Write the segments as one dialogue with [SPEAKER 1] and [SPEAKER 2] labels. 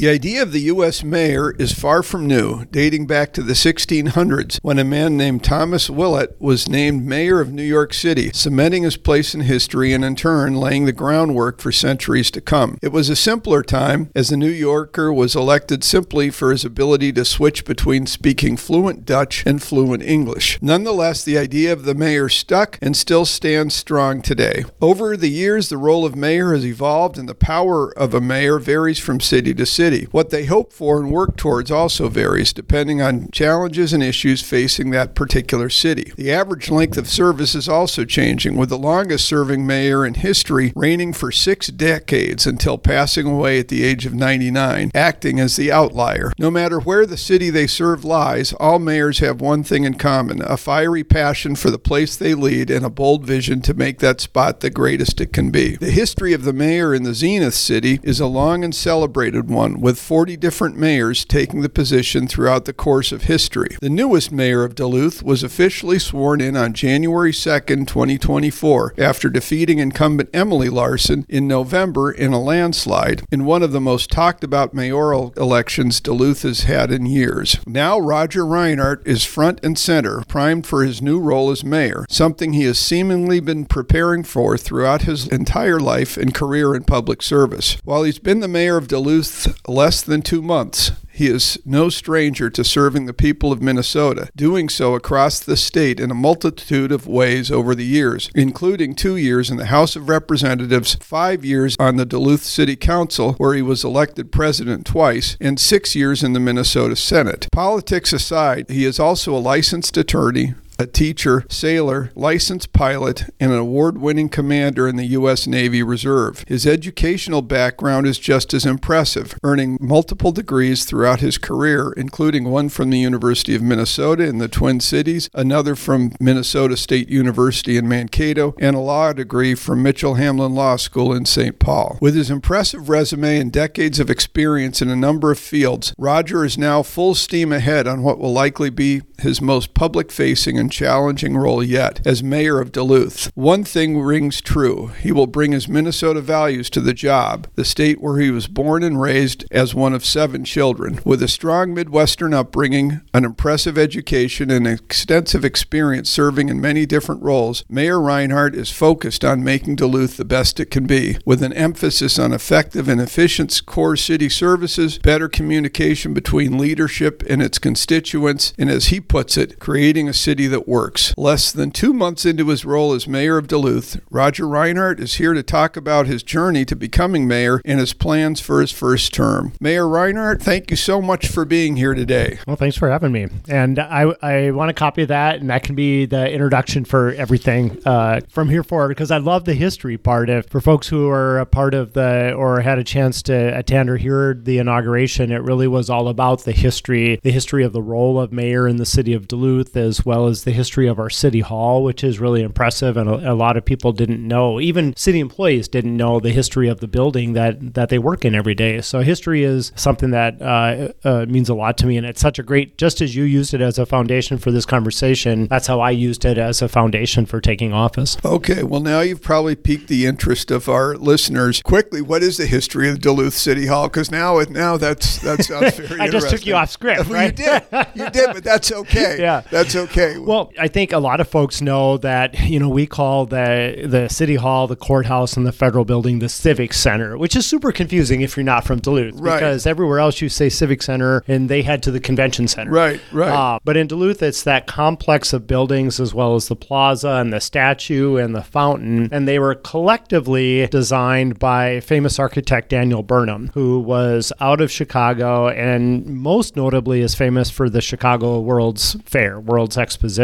[SPEAKER 1] The idea of the U.S. mayor is far from new, dating back to the 1600s when a man named Thomas Willett was named mayor of New York City, cementing his place in history and in turn laying the groundwork for centuries to come. It was a simpler time, as the New Yorker was elected simply for his ability to switch between speaking fluent Dutch and fluent English. Nonetheless, the idea of the mayor stuck and still stands strong today. Over the years, the role of mayor has evolved and the power of a mayor varies from city to city. What they hope for and work towards also varies depending on challenges and issues facing that particular city. The average length of service is also changing, with the longest serving mayor in history reigning for six decades until passing away at the age of 99, acting as the outlier. No matter where the city they serve lies, all mayors have one thing in common a fiery passion for the place they lead and a bold vision to make that spot the greatest it can be. The history of the mayor in the Zenith City is a long and celebrated one, with 40 different mayors taking the position throughout the course of history. The newest mayor of Duluth was officially sworn in on January 2nd, 2024, after defeating incumbent Emily Larson in November in a landslide in one of the most talked about mayoral elections Duluth has had in years. Now, Roger Reinert is front and center, primed for his new role as mayor, something he has seemingly been preparing for throughout his entire life and career in public service. While he's been the mayor of Duluth less than two months, he is no stranger to serving the people of Minnesota, doing so across the state in a multitude of ways over the years, including two years in the House of Representatives, five years on the Duluth City Council, where he was elected president twice, and six years in the Minnesota Senate. Politics aside, he is also a licensed attorney, a teacher, sailor, licensed pilot, and an award winning commander in the U.S. Navy Reserve. His educational background is just as impressive, earning multiple degrees throughout his career, including one from the University of Minnesota in the Twin Cities, another from Minnesota State University in Mankato, and a law degree from Mitchell Hamline Law School in St. Paul. With his impressive resume and decades of experience in a number of fields, Roger is now full steam ahead on what will likely be his most public facing and challenging role yet as mayor of Duluth. One thing rings true he will bring his Minnesota values to the job, the state where he was born and raised as one of seven children. With a strong Midwestern upbringing, an impressive education, and extensive experience serving in many different roles, Mayor Reinert is focused on making Duluth the best it can be, with an emphasis on effective and efficient core city services, better communication between leadership and its constituents, and as he puts it, creating a city that works. Less than two months into his role as mayor of Duluth, Roger Reinert is here to talk about his journey to becoming mayor and his plans for his first term. Mayor Reinert, thank you so much for being here today.
[SPEAKER 2] Well, thanks for having me. And I, I want a copy of that, and that can be the introduction for everything uh, from here forward because I love the history part of for folks who are a part of the or had a chance to attend or hear the inauguration. It really was all about the history, the history of the role of mayor in the city of Duluth, as well as the history of our city hall, which is really impressive, and a, a lot of people didn't know. Even city employees didn't know the history of the building that that they work in every day. So history is something that uh, uh, means a lot to me, and it's such a great. Just as you used it as a foundation for this conversation, that's how I used it as a foundation for taking office.
[SPEAKER 1] Okay, well now you've probably piqued the interest of our listeners. Quickly, what is the history of Duluth City Hall? Because now, now that's that sounds very.
[SPEAKER 2] I just took you off script,
[SPEAKER 1] well,
[SPEAKER 2] right?
[SPEAKER 1] You did, you did, but that's okay.
[SPEAKER 2] Yeah,
[SPEAKER 1] that's okay.
[SPEAKER 2] Well, I think a lot of folks know that you know we call the the city hall, the courthouse, and the federal building the civic center, which is super confusing if you're not from Duluth,
[SPEAKER 1] right.
[SPEAKER 2] because everywhere else you say civic center, and they head to the convention center.
[SPEAKER 1] Right, right.
[SPEAKER 2] Uh, but in Duluth, it's that complex of buildings as well as the plaza and the statue and the fountain, and they were collectively designed by famous architect Daniel Burnham, who was out of Chicago and most notably is famous for the Chicago World's Fair, World's Exposition.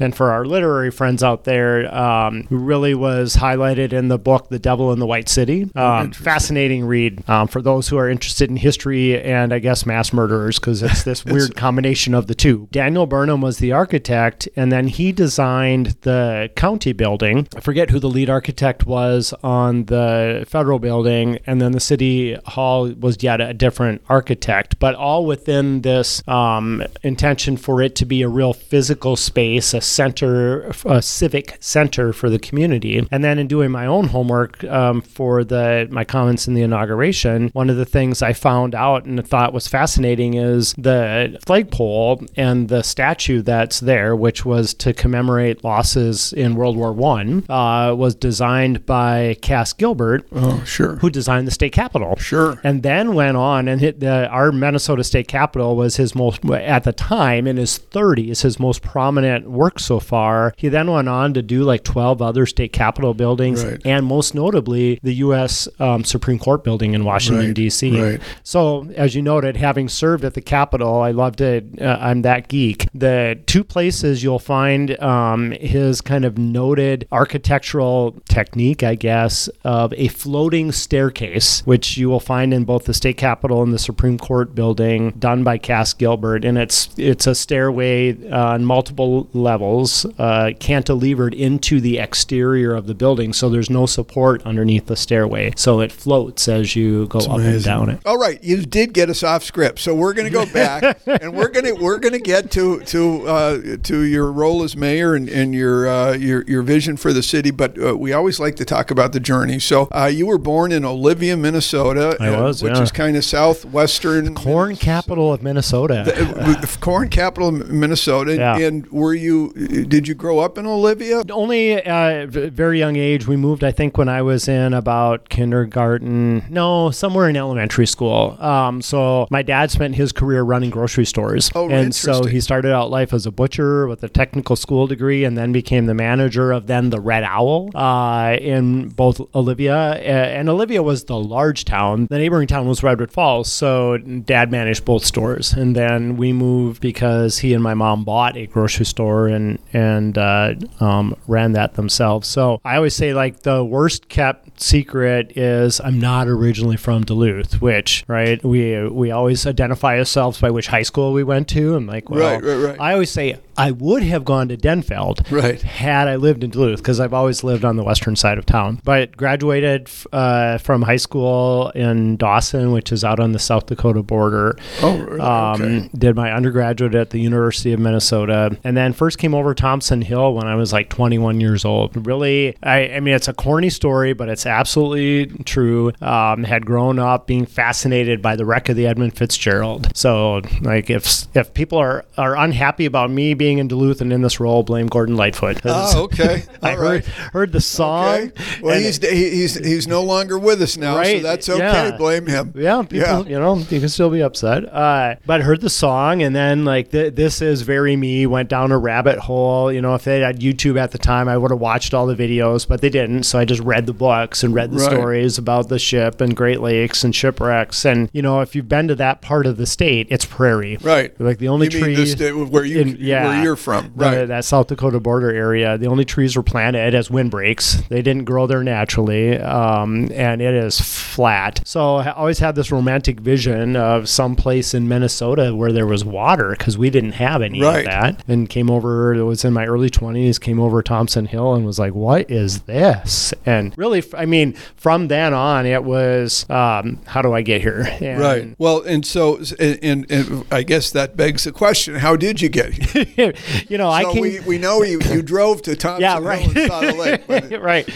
[SPEAKER 2] And for our literary friends out there, um, who really was highlighted in the book The Devil in the White City. Um, fascinating read um, for those who are interested in history and I guess mass murderers because it's this weird combination of the two. Daniel Burnham was the architect, and then he designed the county building. I forget who the lead architect was on the federal building, and then the city hall was yet a different architect, but all within this um, intention for it to be a real physical space space, a center, a civic center for the community. And then in doing my own homework um, for the my comments in the inauguration, one of the things I found out and thought was fascinating is the flagpole and the statue that's there, which was to commemorate losses in World War One, uh, was designed by Cass Gilbert.
[SPEAKER 1] Oh, sure.
[SPEAKER 2] Who designed the state capitol?
[SPEAKER 1] Sure.
[SPEAKER 2] And then went on and hit the our Minnesota State Capitol was his most at the time in his 30s his most prominent work so far. He then went on to do like 12 other state capitol buildings
[SPEAKER 1] Right.
[SPEAKER 2] and most notably the U.S. Um, Supreme Court building in Washington
[SPEAKER 1] Right,
[SPEAKER 2] D.C.
[SPEAKER 1] right.
[SPEAKER 2] So as you noted, having served at the Capitol, I loved it. Uh, I'm that geek. The two places you'll find um, his kind of noted architectural technique, I guess, of a floating staircase, which you will find in both the state capitol and the Supreme Court building, done by Cass Gilbert, and it's it's a stairway uh, on multiple levels, uh, cantilevered into the exterior of the building, so there's no support underneath the stairway, so it floats as you go up and down it.
[SPEAKER 1] All right, you did get us off script, so we're going to go back and we're going to we're going to get to to uh, to your role as mayor and, and your uh, your your vision for the city. But uh, we always like to talk about the journey. So uh, you were born in Olivia, Minnesota,
[SPEAKER 2] I
[SPEAKER 1] uh,
[SPEAKER 2] was,
[SPEAKER 1] which
[SPEAKER 2] yeah.
[SPEAKER 1] is kind of southwestern
[SPEAKER 2] Corn capital of Minnesota.
[SPEAKER 1] uh, corn capital of Minnesota.
[SPEAKER 2] Yeah.
[SPEAKER 1] And were you? Did you grow up in Olivia?
[SPEAKER 2] Only uh, very young age. We moved, I think, when I was in about kindergarten. No, somewhere in elementary school. Um, so my dad spent his career running grocery stores,
[SPEAKER 1] Oh,
[SPEAKER 2] and so he started out life as a butcher with a technical school degree, and then became the manager of then the Red Owl uh, in both Olivia and Olivia was the large town. The neighboring town was Redwood Falls. So dad managed both stores, and then we moved because he and my mom bought a grocery store and and uh, um, ran that themselves. So I always say like the worst kept secret is I'm not originally from Duluth, which right we we always identify ourselves by which high school we went to. I'm like, well,
[SPEAKER 1] Right, right, right.
[SPEAKER 2] I always say I would have gone to Denfeld
[SPEAKER 1] Right.
[SPEAKER 2] had I lived in Duluth because I've always lived on the western side of town. But graduated uh, from high school in Dawson, which is out on the South Dakota border.
[SPEAKER 1] Oh, really?
[SPEAKER 2] Um,
[SPEAKER 1] Okay.
[SPEAKER 2] Did my undergraduate at the University of Minnesota, and then first came over Thompson Hill when I was like 21 years old. Really, I, I mean, it's a corny story, but it's absolutely true. Um, had grown up being fascinated by the wreck of the Edmund Fitzgerald. So, like, if if people are are unhappy about me being in Duluth and in this role, blame Gordon Lightfoot.
[SPEAKER 1] Oh, okay.
[SPEAKER 2] I
[SPEAKER 1] All
[SPEAKER 2] heard
[SPEAKER 1] right.
[SPEAKER 2] heard the song.
[SPEAKER 1] Okay. Well, he's, he- he's he's no longer with us now, so that's okay.
[SPEAKER 2] yeah.
[SPEAKER 1] Blame him.
[SPEAKER 2] Yeah, people,
[SPEAKER 1] Yeah.
[SPEAKER 2] you know, you can still be upset. Uh, but I heard the song, and then like th- this is very me. Went down a rabbit hole. You know, if they had YouTube at the time, I would have watched all the videos, but they didn't. So I just read the books and read the
[SPEAKER 1] Right.
[SPEAKER 2] stories about the ship and Great Lakes and shipwrecks. And you know, if you've been to that part of the state, it's prairie.
[SPEAKER 1] Right.
[SPEAKER 2] Like the only
[SPEAKER 1] You mean
[SPEAKER 2] trees
[SPEAKER 1] the state where you
[SPEAKER 2] in- yeah,
[SPEAKER 1] where you're from,
[SPEAKER 2] the-
[SPEAKER 1] right?
[SPEAKER 2] that South Dakota border area. The only trees were planted as windbreaks. They didn't grow there naturally, um, and it is flat. So I always had this romantic vision of some place in Minnesota where there was water because we didn't have any
[SPEAKER 1] Right.
[SPEAKER 2] of that. And came over. It was in my early twenties. Came over Thompson Hill and was like, "What is this?" And really, I mean, from then on, it was, um, "How do I get here?" And
[SPEAKER 1] Right. Well, and so, and, and, and I guess that begs the question: How did you get here?
[SPEAKER 2] you know, I
[SPEAKER 1] so
[SPEAKER 2] came.
[SPEAKER 1] we, we know you, you drove to Thompson
[SPEAKER 2] Yeah, right.
[SPEAKER 1] Hill the lake.
[SPEAKER 2] Right.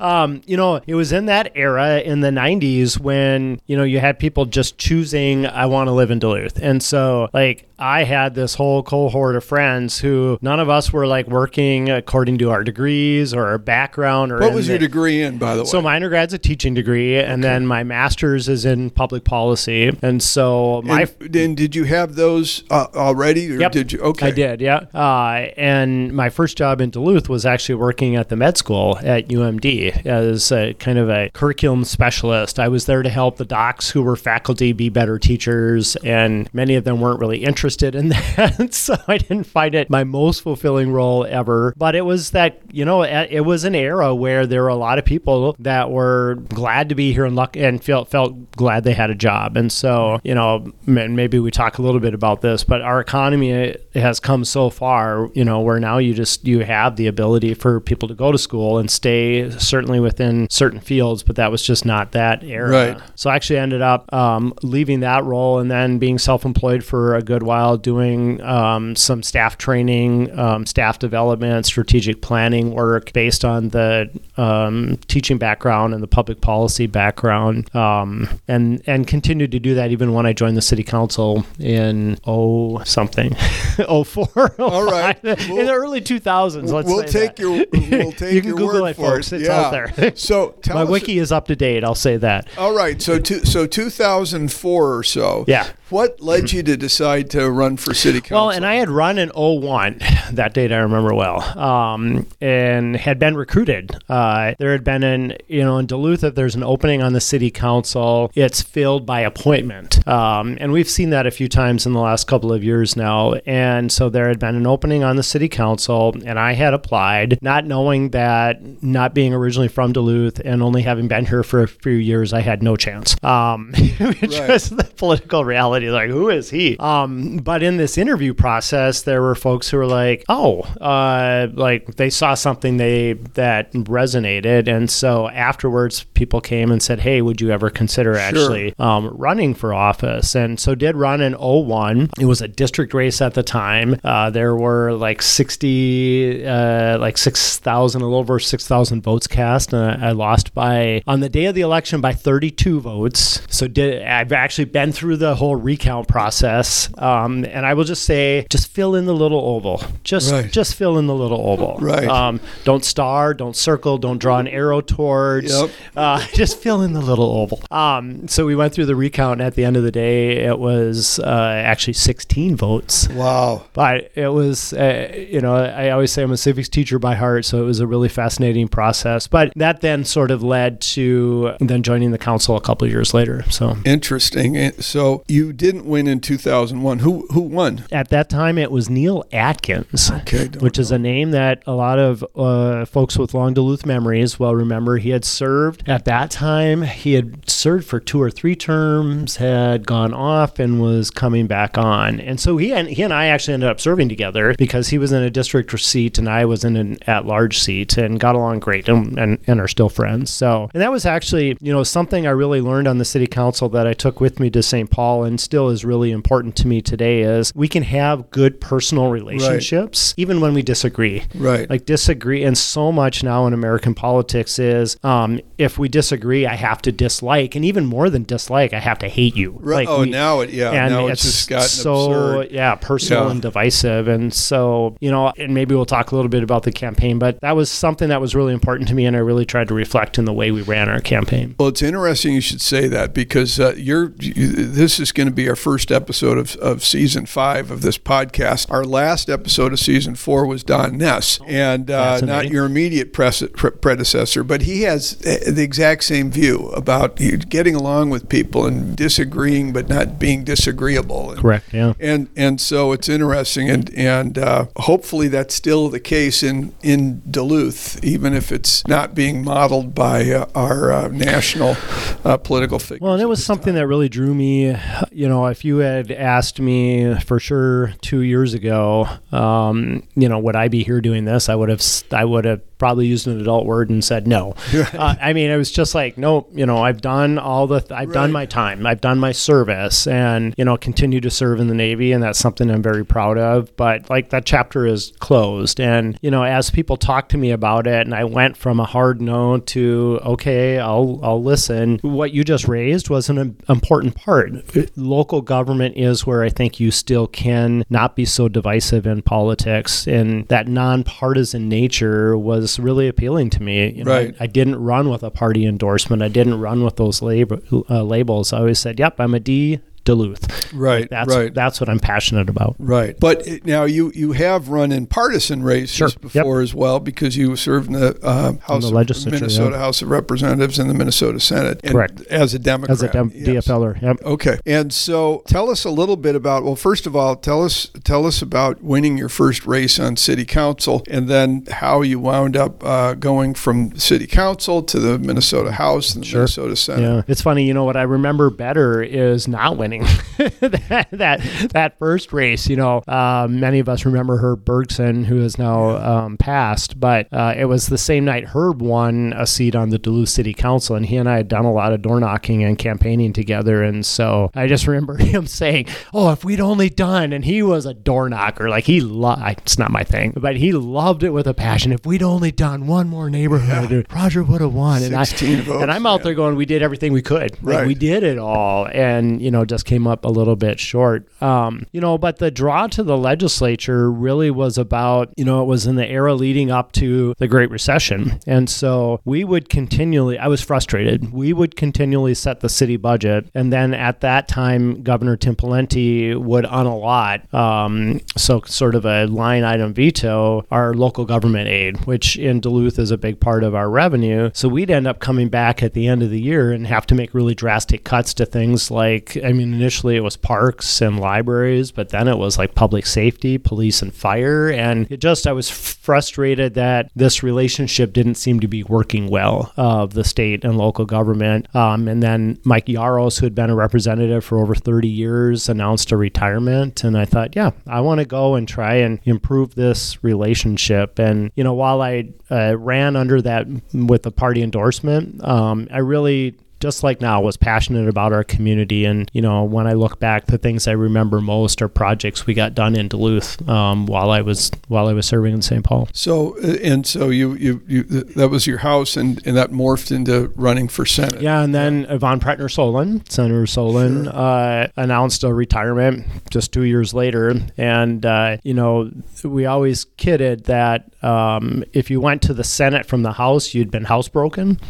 [SPEAKER 2] Um, you know, it was in that era in the 90s when, you know, you had people just choosing, I want to live in Duluth. And so, like, I had this whole cohort of friends who none of us were like working according to our degrees or our background or
[SPEAKER 1] what was your degree in, by the way?
[SPEAKER 2] so my undergrad's a teaching degree, and then my master's is in public policy. And so my
[SPEAKER 1] and, and did you have those uh, already, or
[SPEAKER 2] Yep.
[SPEAKER 1] did you? Okay,
[SPEAKER 2] I did, yeah. Uh, and my first job in Duluth was actually working at the med school at UMD as a kind of a curriculum specialist. I was there to help the docs who were faculty be better teachers, and many of them weren't really interested in that. so I didn't find it my most fulfilling role ever. But it was that, you know, it it was an era where there were a lot of people that were glad to be here and luck and felt felt glad they had a job. And so, you know, maybe we talk a little bit about this, but our economy has come so so far, you know, where now you just you have the ability for people to go to school and stay certainly within certain fields, but that was just not that era.
[SPEAKER 1] Right.
[SPEAKER 2] So I actually ended up um, leaving that role and then being self-employed for a good while, doing um, some staff training, um, staff development, strategic planning work based on the um, teaching background and the public policy background, um, and and continued to do that even when I joined the city council in oh something, oh four.
[SPEAKER 1] All right.
[SPEAKER 2] in the early 2000s. Let's
[SPEAKER 1] we'll
[SPEAKER 2] say
[SPEAKER 1] take
[SPEAKER 2] that.
[SPEAKER 1] your we'll take
[SPEAKER 2] you can
[SPEAKER 1] your
[SPEAKER 2] Google
[SPEAKER 1] word
[SPEAKER 2] it,
[SPEAKER 1] for
[SPEAKER 2] folks.
[SPEAKER 1] it.
[SPEAKER 2] It's
[SPEAKER 1] yeah.
[SPEAKER 2] out there.
[SPEAKER 1] So tell
[SPEAKER 2] My wiki is up to date. I'll say that.
[SPEAKER 1] All right, so so 2004 or so.
[SPEAKER 2] Yeah.
[SPEAKER 1] What led you to decide to run for city council?
[SPEAKER 2] Well, and I had run in 01. That date I remember well. Um, and had been recruited. Uh, there had been an, you know, in Duluth, if there's an opening on the city council, it's filled by appointment. Um, and we've seen that a few times in the last couple of years now. And so there had been an opening on the city council, and I had applied, not knowing that, not being originally from Duluth and only having been here for a few years, I had no chance. Um, which
[SPEAKER 1] Right.
[SPEAKER 2] was the political reality. Like, who is he? Um, but in this interview process, there were folks who were like, oh, uh, like they saw something they that resonated, and so afterwards, people came and said, hey, would you ever consider actually um, running for office? And so did run in 01. It was a district race at the time. Uh, there were like 60, uh, like 6,000, a little over 6,000 votes cast, and I, I lost by on the day of the election by 32 votes. So did I've actually been through the whole recount process, um, and I will just say, just fill in the little oval. Just
[SPEAKER 1] Right.
[SPEAKER 2] just fill in the little oval.
[SPEAKER 1] Right.
[SPEAKER 2] Um, don't star, don't circle, don't draw an arrow towards.
[SPEAKER 1] Yep.
[SPEAKER 2] Uh, just fill in the little oval. Um, so we went through the recount. And at the end of the day, it was uh, actually 16 votes.
[SPEAKER 1] wow.
[SPEAKER 2] But it was, uh, you know, I always say I'm a civics teacher by heart, so it was a really fascinating process. But that then sort of led to then joining the council a couple of years later. So
[SPEAKER 1] Interesting. So you didn't win in 2001. Who who won?
[SPEAKER 2] at that time, it was Neil Atkins.
[SPEAKER 1] Okay,
[SPEAKER 2] which is a name that a lot of uh, folks with long Duluth memories will remember. He had served at that time. He had served for two or three terms, had gone off, and was coming back on. And so he and he and I actually ended up serving together because he was in a district seat and I was in an at-large seat, and got along great, and, and and are still friends. So, and that was actually you know something I really learned on the city council that I took with me to St. Paul, and still is really important to me today. Is we can have good personal relationships even when we disagree
[SPEAKER 1] Right.
[SPEAKER 2] like disagree and so much now in american politics is um, if we disagree i have to dislike and even more than dislike i have to hate you
[SPEAKER 1] Right.
[SPEAKER 2] like
[SPEAKER 1] oh,
[SPEAKER 2] we-
[SPEAKER 1] now it yeah.
[SPEAKER 2] and
[SPEAKER 1] now
[SPEAKER 2] it's,
[SPEAKER 1] it's, just gotten
[SPEAKER 2] so
[SPEAKER 1] absurd.
[SPEAKER 2] yeah personal
[SPEAKER 1] Yeah.
[SPEAKER 2] and divisive and so you know and maybe we'll talk a little bit about the campaign but that was something that was really important to me and i really tried to reflect in the way we ran our campaign
[SPEAKER 1] Well, it's interesting you should say that because uh, you're. You, this is going to be our first episode of, of season five of this podcast. Our last episode of season four was Don Ness, and uh, not your immediate pres- pre- predecessor, but he has uh, the exact same view about getting along with people and disagreeing, but not being disagreeable.
[SPEAKER 2] Correct yeah
[SPEAKER 1] and and so it's interesting and and uh, hopefully that's still the case in in Duluth even if it's not being modeled by uh, our uh, national uh, political figures.
[SPEAKER 2] Well, and it was something that really drew me. You know, if you had asked me for sure two years ago, um, you know, would I be here doing this? I would have. I would have probably used an adult word and said no. uh, I mean, it was just like, nope. You know, I've done all the. I've
[SPEAKER 1] Right.
[SPEAKER 2] done my time. I've done my service, and you know, continue to serve in the Navy, and that's something I'm very proud of. But like that chapter is closed, and you know, as people talk to me about it, and I went from a hard no to okay, I'll I'll listen. What you just raised was an important part. Local government is where I think you still can not be so divisive in politics, and that nonpartisan nature was really appealing to me. You know,
[SPEAKER 1] Right.
[SPEAKER 2] I, I didn't run with a party endorsement. I didn't run with those lab- uh, labels. I always said, "Yep, I'm a D Duluth."
[SPEAKER 1] right,
[SPEAKER 2] That's
[SPEAKER 1] right.
[SPEAKER 2] that's what I'm passionate about.
[SPEAKER 1] Right, but it- now you you have run in partisan races
[SPEAKER 2] Sure. Yep.
[SPEAKER 1] before as well because you served in the uh, House
[SPEAKER 2] the
[SPEAKER 1] of Minnesota
[SPEAKER 2] yeah.
[SPEAKER 1] House of Representatives and the Minnesota Senate, and
[SPEAKER 2] Correct.
[SPEAKER 1] as a Democrat,
[SPEAKER 2] As a dem-
[SPEAKER 1] yes.
[SPEAKER 2] DFLer, yep.
[SPEAKER 1] Okay, and so tell us a little bit about. Well, first of all, tell us tell us about winning your first race on city council, and then how you wound up uh, going from city council to the Minnesota House and the
[SPEAKER 2] Sure.
[SPEAKER 1] Minnesota Senate.
[SPEAKER 2] Yeah, it's funny. You know what I remember better is not winning exciting. that, that that first race, you know, uh, many of us remember Herb Bergson, who is now um, passed, but uh, it was the same night Herb won a seat on the Duluth City Council, and he and I had done a lot of door knocking and campaigning together, and so I just remember him saying, "Oh, if we'd only done," and he was a door knocker, like he loved. It's not my thing, but he loved it with a passion. If we'd only done one more neighborhood, yeah. Roger would have won. And I
[SPEAKER 1] votes,
[SPEAKER 2] and I'm out there going, we did everything we could. Like,
[SPEAKER 1] right.
[SPEAKER 2] we did it all, and you know, just came up a little bit short. Um, you know, but the draw to the legislature really was about, you know, it was in the era leading up to the Great Recession, and so we would continually. I was frustrated. We would continually set the city budget, and then at that time, Governor Tim Pawlenty would unallot, um, so sort of a line item veto, our local government aid, which in Duluth is a big part of our revenue. So we'd end up coming back at the end of the year and have to make really drastic cuts to things like, I mean, initially it was parks and libraries, but then it was like public safety, police, and fire. And it just, I was frustrated that this relationship didn't seem to be working well of the state and local government. Um, and then Mike Jaros, who had been a representative for over 30 years, announced a retirement. And I thought, yeah, I want to go and try and improve this relationship. And, you know, while I uh, ran under that with the party endorsement, um, I really just like now, was passionate about our community. And, you know, when I look back, the things I remember most are projects we got done in Duluth um, while I was while I was serving in St. Paul.
[SPEAKER 1] So, uh, and so you, you, you that was your house, and, and that morphed into running for Senate.
[SPEAKER 2] Yeah, and then Yvonne Prettner Solon, Senator Solon, sure. uh, announced a retirement just two years later. And, uh, you know, we always kidded that um, if you went to the Senate from the House, you'd been housebroken.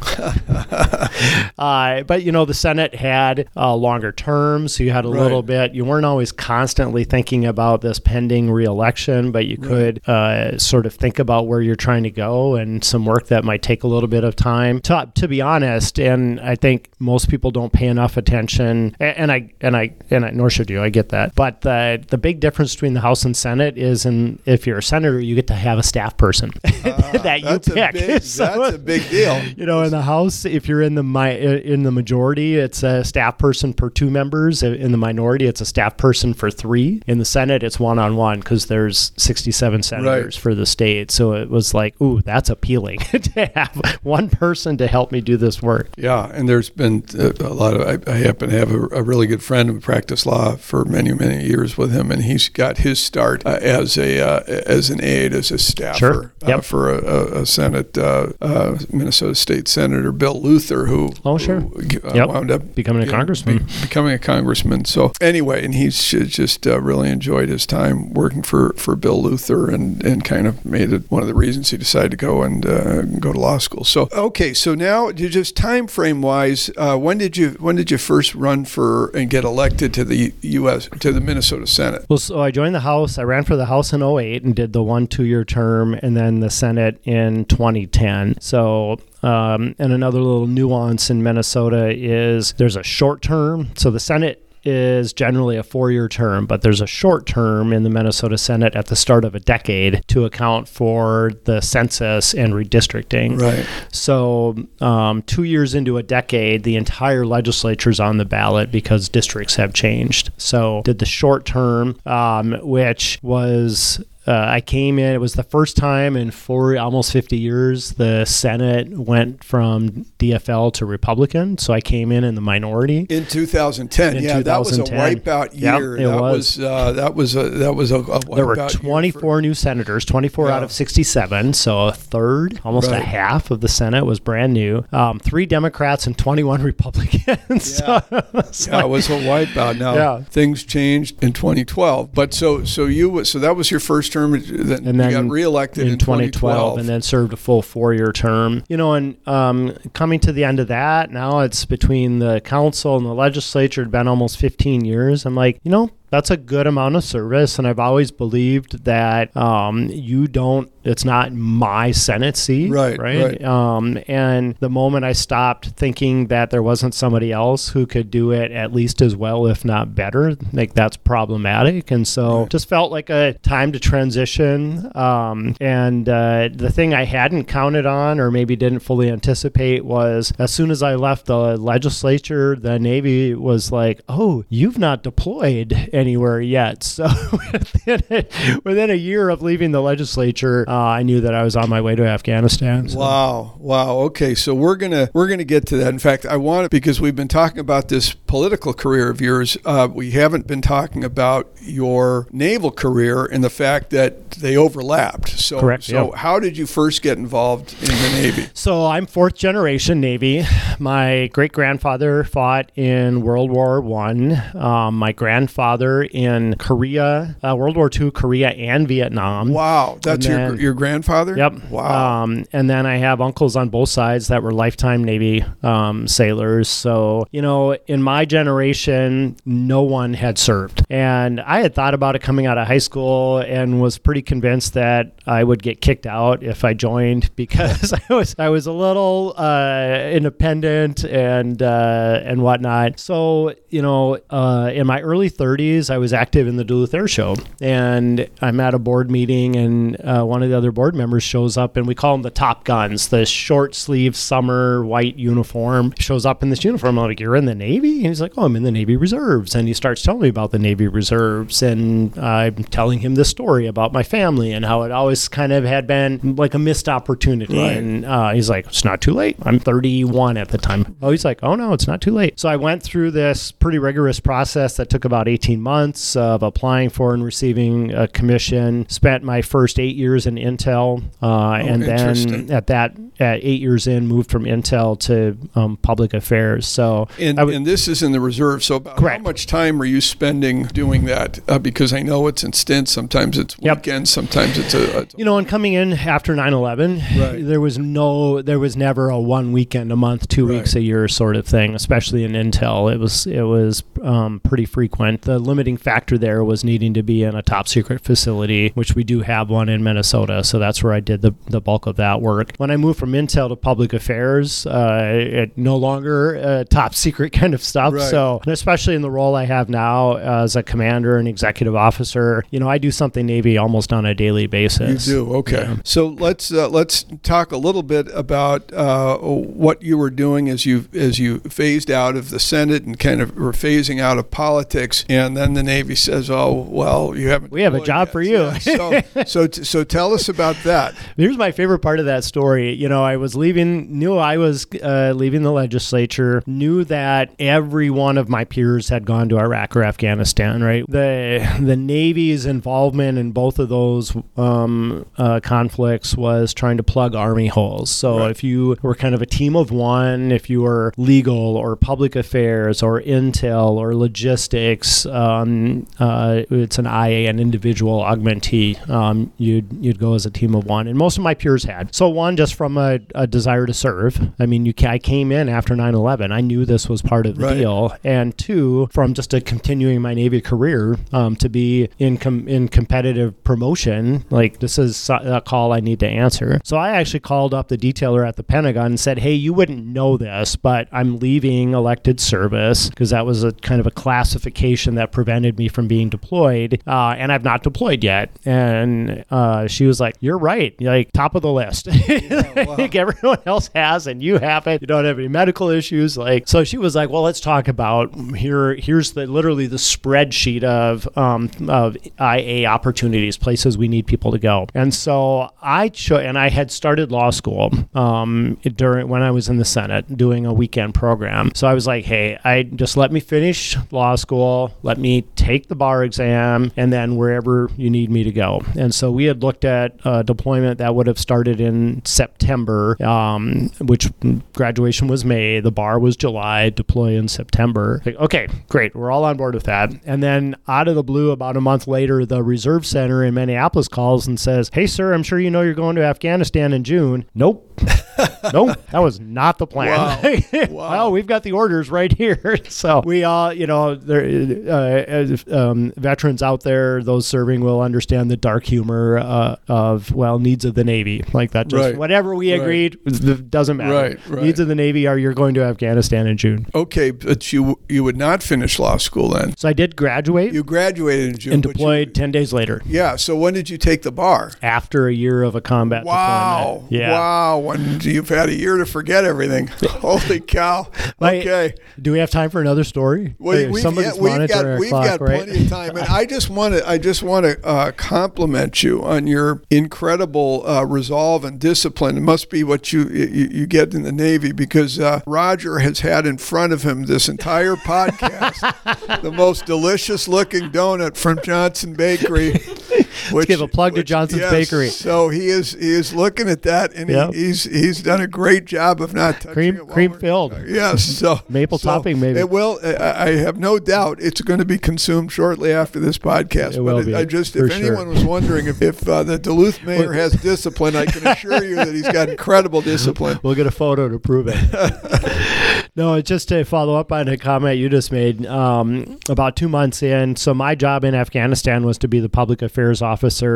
[SPEAKER 2] uh, but you know, the Senate had uh, longer terms, so you had a right. little bit. You weren't always constantly thinking about this pending reelection, but you right. could uh, sort of think about where you're trying to go and some work that might take a little bit of time. To, to be honest, and I think most people don't pay enough attention, and, and I and I and I, nor should you. I get that, but the the big difference between the House and Senate is, in if you're a senator, you get to have a staff person uh, that you pick.
[SPEAKER 1] Big, so, that's a big deal.
[SPEAKER 2] You know, in the House, if you're in the mi- in the majority, it's a staff person per two members. In the minority, it's a staff person for three. In the Senate, it's one on one because there's 67 senators right. for the state. So it was like, ooh, that's appealing to have one person to help me do this work.
[SPEAKER 1] Yeah, and there's been uh, a lot of. I, I happen to have a, a, really good friend who practiced law for many many years with him, and he's got his start uh, as a uh, as an aide as a staffer
[SPEAKER 2] sure.
[SPEAKER 1] Uh, for a, a Senate uh, uh, Minnesota State Senator Bill Luther, who
[SPEAKER 2] oh sure
[SPEAKER 1] who,
[SPEAKER 2] yep.
[SPEAKER 1] wound up
[SPEAKER 2] becoming a congressman, be,
[SPEAKER 1] becoming a congressman. So anyway, and he's just uh, really enjoyed his time working for, for Bill Luther, and, and kind of made it one of the reasons he decided to go and uh, go to law school. So okay, so now just time frame wise, when did you when did you first run for and get elected to the U.S. to the Minnesota Senate?
[SPEAKER 2] Well, so I joined the House. I ran for the House in 08 and did the one two year term, and then the Senate in 2010. So um, and another little nuance in Minnesota is there's a short term. So the Senate is generally a four year term, but there's a short term in the Minnesota Senate at the start of a decade to account for the census and redistricting.
[SPEAKER 1] Right.
[SPEAKER 2] So, um, two years into a decade, the entire legislature's on the ballot because districts have changed. So, did the short term, um, which was uh, I came in. It was the first time in four, almost 50 years, the Senate went from DFL to Republican. So I came in in the minority
[SPEAKER 1] in 2010.
[SPEAKER 2] In
[SPEAKER 1] yeah, 2010. that was a wipeout year.
[SPEAKER 2] Yep, it
[SPEAKER 1] that
[SPEAKER 2] was.
[SPEAKER 1] was uh, that was a that was a, a
[SPEAKER 2] There were 24 for, new senators, 24 yeah. out of 67. So a third, almost right. a half of the Senate was brand new. Um, three Democrats and 21 Republicans.
[SPEAKER 1] Yeah, so, was yeah like, it was a wipeout. Now yeah. things changed in 2012, but so so you so that was your first term term, then and then got reelected in, in 2012, 2012,
[SPEAKER 2] and then served a full four-year term. You know, and um, coming to the end of that, now it's between the council and the legislature. It'd been almost 15 years. I'm like, you know, that's a good amount of service, and I've always believed that um, you don't. It's not my Senate seat,
[SPEAKER 1] Right,
[SPEAKER 2] Right.
[SPEAKER 1] right.
[SPEAKER 2] Um, and the moment I stopped thinking that there wasn't somebody else who could do it at least as well, if not better, like that's problematic. And so, just felt like a time to transition. Um, and uh, the thing I hadn't counted on, or maybe didn't fully anticipate, was as soon as I left the legislature, the Navy was like, "Oh, you've not deployed anywhere yet." So within a, within a year of leaving the legislature, uh, I knew that I was on my way to Afghanistan. So.
[SPEAKER 1] Wow, wow. Okay, so we're gonna we're gonna get to that. In fact, I want to because we've been talking about this political career of yours. Uh, we haven't been talking about your naval career and the fact that they overlapped. So,
[SPEAKER 2] Correct,
[SPEAKER 1] So,
[SPEAKER 2] yeah.
[SPEAKER 1] how did you first get involved in the Navy?
[SPEAKER 2] So I'm fourth generation Navy. My great grandfather fought in World War One. Um, my grandfather in Korea, uh, World War II, Korea and Vietnam.
[SPEAKER 1] Wow, that's
[SPEAKER 2] And
[SPEAKER 1] your your grandfather.
[SPEAKER 2] Yep.
[SPEAKER 1] Wow.
[SPEAKER 2] Um, and then I have uncles on both sides that were lifetime Navy um, sailors. So, you know, in my generation, no one had served. And I had thought about it coming out of high school and was pretty convinced that I would get kicked out if I joined because I was I was a little uh, independent and uh, and whatnot. So, you know, uh, in my early 30s, I was active in the Duluth Air Show. And I'm at a board meeting, and uh, one of the other board members shows up, and we call them the Top Guns, the short sleeve summer white uniform. Shows up in this uniform. I'm like, You're in the Navy? And he's like, Oh, I'm in the Navy Reserves. And he starts telling me about the Navy Reserves. And I'm telling him this story about my family and how it always kind of had been like a missed opportunity.
[SPEAKER 1] Right.
[SPEAKER 2] And uh, he's like, It's not too late. I'm 31 at the time. Oh, he's like, Oh, no, it's not too late. So I went through this pretty rigorous process that took about 18 months of applying for and receiving a commission. Spent my first eight years in Intel. Uh, and then at that, at eight years in, moved from Intel to um, public affairs. So
[SPEAKER 1] And,
[SPEAKER 2] w-
[SPEAKER 1] and this is in the reserve. So, how much time are you spending doing that? Uh, because I know it's in stints. Sometimes it's
[SPEAKER 2] Yep.
[SPEAKER 1] weekends. Sometimes it's a. a
[SPEAKER 2] you know, and coming in after 9/11,
[SPEAKER 1] Right.
[SPEAKER 2] there was no, there was never a one weekend a month, two
[SPEAKER 1] Right.
[SPEAKER 2] weeks a year sort of thing. Especially in Intel, it was it was um, pretty frequent. The limiting factor there was needing to be in a top secret facility, which we do have one in Minnesota. So that's where I did the the bulk of that work. When I moved from Intel to public affairs, uh, it no longer uh, top secret kind of stuff.
[SPEAKER 1] Right.
[SPEAKER 2] So and especially in the role I have now as a commander and executive officer, you know, I do something Navy almost on a daily basis.
[SPEAKER 1] You do okay. So let's uh, let's talk a little bit about uh, what you were doing as you as you phased out of the Senate and kind of were phasing out of politics, and then the Navy says, "Oh, well, you haven't."
[SPEAKER 2] We have a job
[SPEAKER 1] yet."
[SPEAKER 2] for you.
[SPEAKER 1] Yeah, so so t- so tell us about that.
[SPEAKER 2] Here's my favorite part of that story. You know, I was leaving, knew I was uh, leaving the legislature, knew that every one of my peers had gone to Iraq or Afghanistan. Right, the the Navy's involvement in both of those um, uh, conflicts was trying to plug Army holes. So
[SPEAKER 1] Right.
[SPEAKER 2] if you were kind of a team of one, if you were legal or public affairs or intel or logistics, um, uh, it's an IA, an individual augmentee. Um, you'd you'd go as a team of one, and most of my peers had. So one, just from a, a desire to serve. I mean, you ca- I came in after 9/11. I knew this was part of the
[SPEAKER 1] Right.
[SPEAKER 2] deal, and two, from just a continuing my Navy career um, to be in com- in competitive promotion. Like this is a call I need to answer. So I actually called up the detailer at the Pentagon and said, "Hey, you wouldn't know this, but I'm leaving elected service because that was a kind of a classification that prevented me from being deployed, uh, and I've not deployed yet." And uh, she was like, "You're right, like top of the list. I
[SPEAKER 1] wow.
[SPEAKER 2] think everyone else has, and you haven't. You don't have any medical issues." Like, so she was like, "Well, let's talk about here. Here's the literally the spreadsheet of um, of IA opportunities, places we need people to go." And so I cho- and I had started law school um, during when I was in the Senate doing a weekend program. So I was like, "Hey, I just let me finish law school, let me take the bar exam, and then wherever you need me to go." And so we had looked at a deployment that would have started in September, um, which graduation was May, the bar was July, deploy in September. Like, okay, great, we're all on board with that. And then out of the blue, about a month later, the Reserve Center in Minneapolis calls and says, "Hey, sir, I'm sure you know you're going to Afghanistan in June." Nope. no, that was not the plan.
[SPEAKER 1] Wow. Wow.
[SPEAKER 2] well, we've got the orders right here. so we all, you know, there, uh, as, um, veterans out there, those serving will understand the dark humor uh, of well needs of the Navy, like that. Just
[SPEAKER 1] Right.
[SPEAKER 2] whatever we agreed it doesn't matter.
[SPEAKER 1] Right, right.
[SPEAKER 2] Needs of the Navy are you're going to Afghanistan in June.
[SPEAKER 1] Okay, but you you would not finish law school then.
[SPEAKER 2] So I did graduate
[SPEAKER 1] You graduated in June
[SPEAKER 2] and
[SPEAKER 1] but you-
[SPEAKER 2] deployed ten days later.
[SPEAKER 1] yeah. So when did you take the bar?
[SPEAKER 2] After a year of a combat
[SPEAKER 1] Wow.
[SPEAKER 2] deployment. Yeah.
[SPEAKER 1] Wow. When you've had a year to forget everything. Holy cow. Okay.
[SPEAKER 2] Do we have time for another story?
[SPEAKER 1] We've,
[SPEAKER 2] Somebody's
[SPEAKER 1] yeah, got
[SPEAKER 2] our
[SPEAKER 1] we've
[SPEAKER 2] clock,
[SPEAKER 1] got
[SPEAKER 2] right?
[SPEAKER 1] plenty of time, and I just want to I just want to uh, compliment you on your incredible uh, resolve and discipline. It must be what you you, you get in the Navy because uh, Roger has had in front of him this entire podcast the most delicious looking donut from Johnson Bakery. Which,
[SPEAKER 2] give a plug to Johnson's
[SPEAKER 1] yes,
[SPEAKER 2] Bakery.
[SPEAKER 1] So he is he is looking at that, and
[SPEAKER 2] Yep.
[SPEAKER 1] he, he's he's done a great job of not touching
[SPEAKER 2] Cream-
[SPEAKER 1] it
[SPEAKER 2] cream filled.
[SPEAKER 1] Yes, so
[SPEAKER 2] Maple
[SPEAKER 1] so
[SPEAKER 2] topping, maybe.
[SPEAKER 1] It will. I I have no doubt it's going to be consumed shortly after this podcast.
[SPEAKER 2] It will
[SPEAKER 1] but
[SPEAKER 2] be,
[SPEAKER 1] I just, if
[SPEAKER 2] sure.
[SPEAKER 1] anyone was wondering if, if uh, the Duluth mayor has discipline, I can assure you that he's got incredible discipline.
[SPEAKER 2] We'll get a photo to prove it. no, just to follow up on a comment you just made. Um, about two months in, so my job in Afghanistan was to be the public affairs officer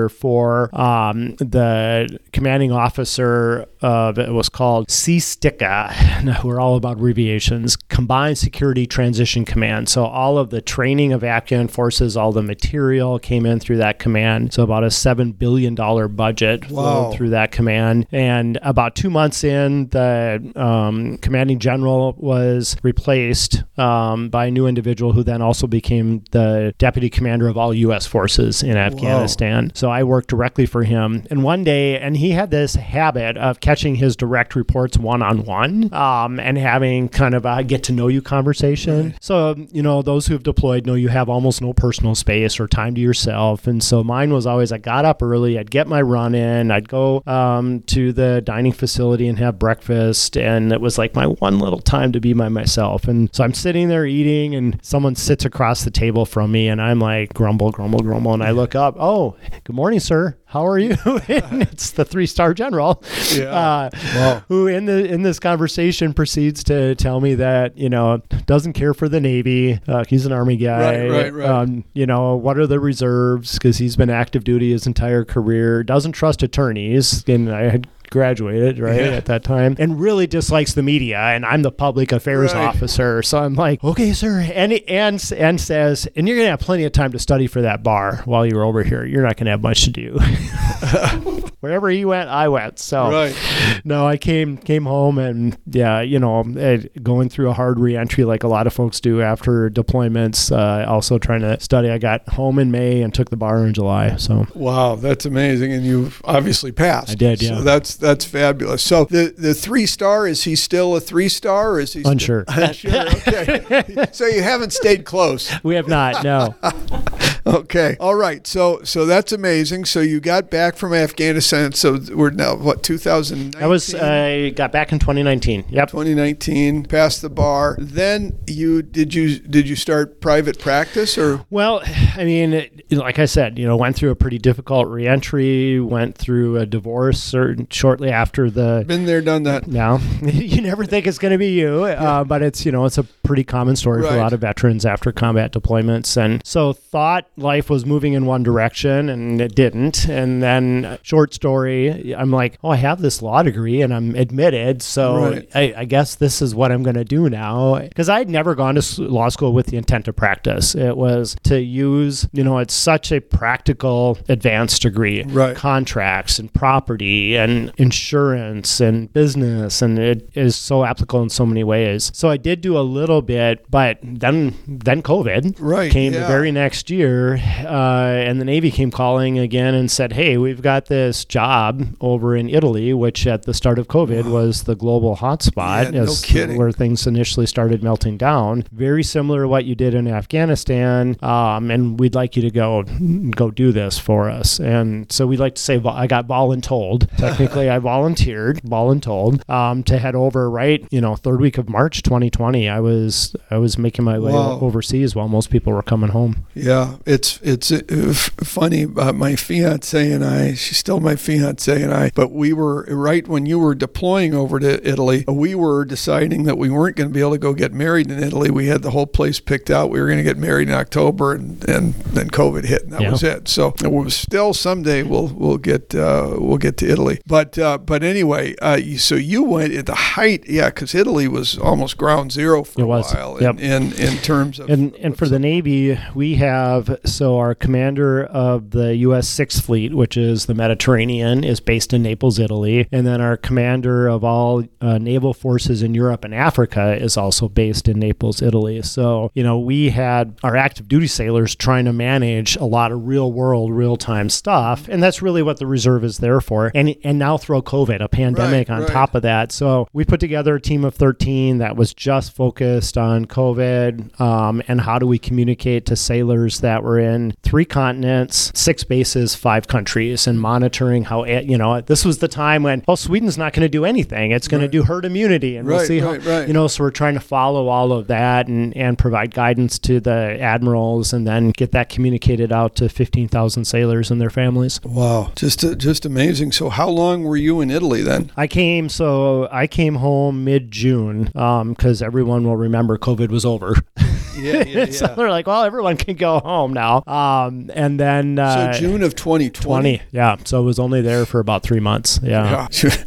[SPEAKER 2] for um, the commanding officer of it was called CSTC-A. We're all about abbreviations. Combined Security Transition Command. So all of the training of Afghan forces, all the material came in through that command. So about a seven billion dollar budget
[SPEAKER 1] Wow.
[SPEAKER 2] flowed through that command. And about two months in, the um, commanding general was replaced um, by a new individual who then also became the deputy commander of all U.S. forces in Afghanistan. So I worked directly for him. And one day, and he had this habit of catching his direct reports one on one and having kind of a get to know you conversation. So, you know, those who have deployed know you have almost no personal space or time to yourself. And so mine was always I got up early, I'd get my run in, I'd go um, to the dining facility and have breakfast. And it was like my one little time to be by myself. And so I'm sitting there eating, and someone sits across the table from me, and I'm like, grumble, grumble, grumble. And I look up, oh, good morning, sir. How are you? and it's the three star general.
[SPEAKER 1] Yeah.
[SPEAKER 2] Uh, who in the in this conversation proceeds to tell me that you know doesn't care for the Navy. Uh, he's an Army guy.
[SPEAKER 1] Right, right, right.
[SPEAKER 2] Um, you know what are the reserves? Because he's been active duty his entire career. Doesn't trust attorneys. And I had graduated right
[SPEAKER 1] Yeah.
[SPEAKER 2] at that time and really dislikes the media and I'm the public affairs
[SPEAKER 1] Right.
[SPEAKER 2] officer so I'm like okay sir and and and says and you're gonna have plenty of time to study for that bar while you're over here you're not gonna have much to do wherever he went I went so
[SPEAKER 1] Right.
[SPEAKER 2] no, I came came home and yeah, you know, eh, going through a hard reentry like a lot of folks do after deployments. Uh, also trying to study. I got home in May and took the bar in July. So
[SPEAKER 1] Wow, that's amazing, and you've obviously passed.
[SPEAKER 2] I did, yeah.
[SPEAKER 1] So that's that's fabulous. So the the three star is he still a three star or is he still-
[SPEAKER 2] Unsure.
[SPEAKER 1] unsure? Okay. so you haven't stayed close.
[SPEAKER 2] we have not. No,
[SPEAKER 1] Okay. All right. So so that's amazing. So you got back from Afghanistan. So we're now what 2019.
[SPEAKER 2] I was I got back in 2019. Yep.
[SPEAKER 1] 2019 passed the bar. Then you did you did you start private practice or
[SPEAKER 2] Well, I mean, it- like I said, you know, went through a pretty difficult reentry. Went through a divorce certain, shortly after the
[SPEAKER 1] been there done that?
[SPEAKER 2] Now you never think it's going to be you, uh, but it's you know it's a pretty common story for a lot of veterans after combat deployments, and so thought life was moving in one direction and it didn't, and then uh, short story, I'm like, oh, I have this law degree and I'm admitted, so
[SPEAKER 1] Right.
[SPEAKER 2] I, I guess this is what I'm going to do now because I'd never gone to law school with the intent to practice. It was to use, you know, it's such a practical advanced degree,
[SPEAKER 1] Right.
[SPEAKER 2] contracts and property and insurance and business and it is so applicable in so many ways so i did do a little bit but then then covid
[SPEAKER 1] Right,
[SPEAKER 2] came the very next year uh, and the navy came calling again and said hey we've got this job over in italy which at the start of covid was the global hotspot
[SPEAKER 1] Yeah, no kidding.
[SPEAKER 2] where things initially started melting down. Very similar to what you did in afghanistan um, and we'd like you to go go do this for us. And so we'd like to say i got voluntold. Technically i volunteered voluntold um, to head over right you know third week of march 2020 i was i was making my way
[SPEAKER 1] Wow.
[SPEAKER 2] overseas while most people were coming home.
[SPEAKER 1] Yeah, it's it's uh, funny about my fiance and I. She's still my fiance and I. But we were right when you were deploying over to Italy. We were deciding that we weren't going to be able to go get married in Italy. We had the whole place picked out. We were going to get married in October, and, and then COVID hit, and that
[SPEAKER 2] Yeah.
[SPEAKER 1] was it. So it was still someday we'll we'll get uh, we'll get to Italy. But uh, but anyway, uh, you, so you went at the height, yeah, because Italy was almost ground zero for
[SPEAKER 2] It
[SPEAKER 1] a
[SPEAKER 2] was.
[SPEAKER 1] while
[SPEAKER 2] Yep.
[SPEAKER 1] in, in in terms of
[SPEAKER 2] And and for the Navy, we have so our commander of the U.S. Sixth Fleet, which is the Mediterranean, is based in Naples, Italy, and then our commander of all uh, naval forces in Europe and Africa is also based in Naples, Italy. So you know we had our active duty sailors trying to manage a lot of real world, real time stuff, and that's really what the reserve is there for. And and now throw COVID, a pandemic,
[SPEAKER 1] Right,
[SPEAKER 2] on
[SPEAKER 1] right.
[SPEAKER 2] top of that. So we put together a team of 13 that was just focused on COVID um, and how do we communicate to sailors that were in three continents, six bases, five countries, and monitoring how, eh, you know, this was the time when, well, Sweden's not going to do anything. It's going to do herd immunity. And we'll see
[SPEAKER 1] right,
[SPEAKER 2] how,
[SPEAKER 1] right.
[SPEAKER 2] you know, so we're trying to follow all of that and, and provide guidance to the admirals and then get that communicated out to 15,000 sailors and their families.
[SPEAKER 1] wow, just uh, just amazing. So how long were you in Italy then?
[SPEAKER 2] I came so I came home mid June because everyone will remember COVID was over.
[SPEAKER 1] Yeah,
[SPEAKER 2] so they're like, well, everyone can go home now. Um, and then uh,
[SPEAKER 1] so June of 2020.
[SPEAKER 2] 20, yeah. So it was only there for about three months. Yeah,
[SPEAKER 1] Yeah.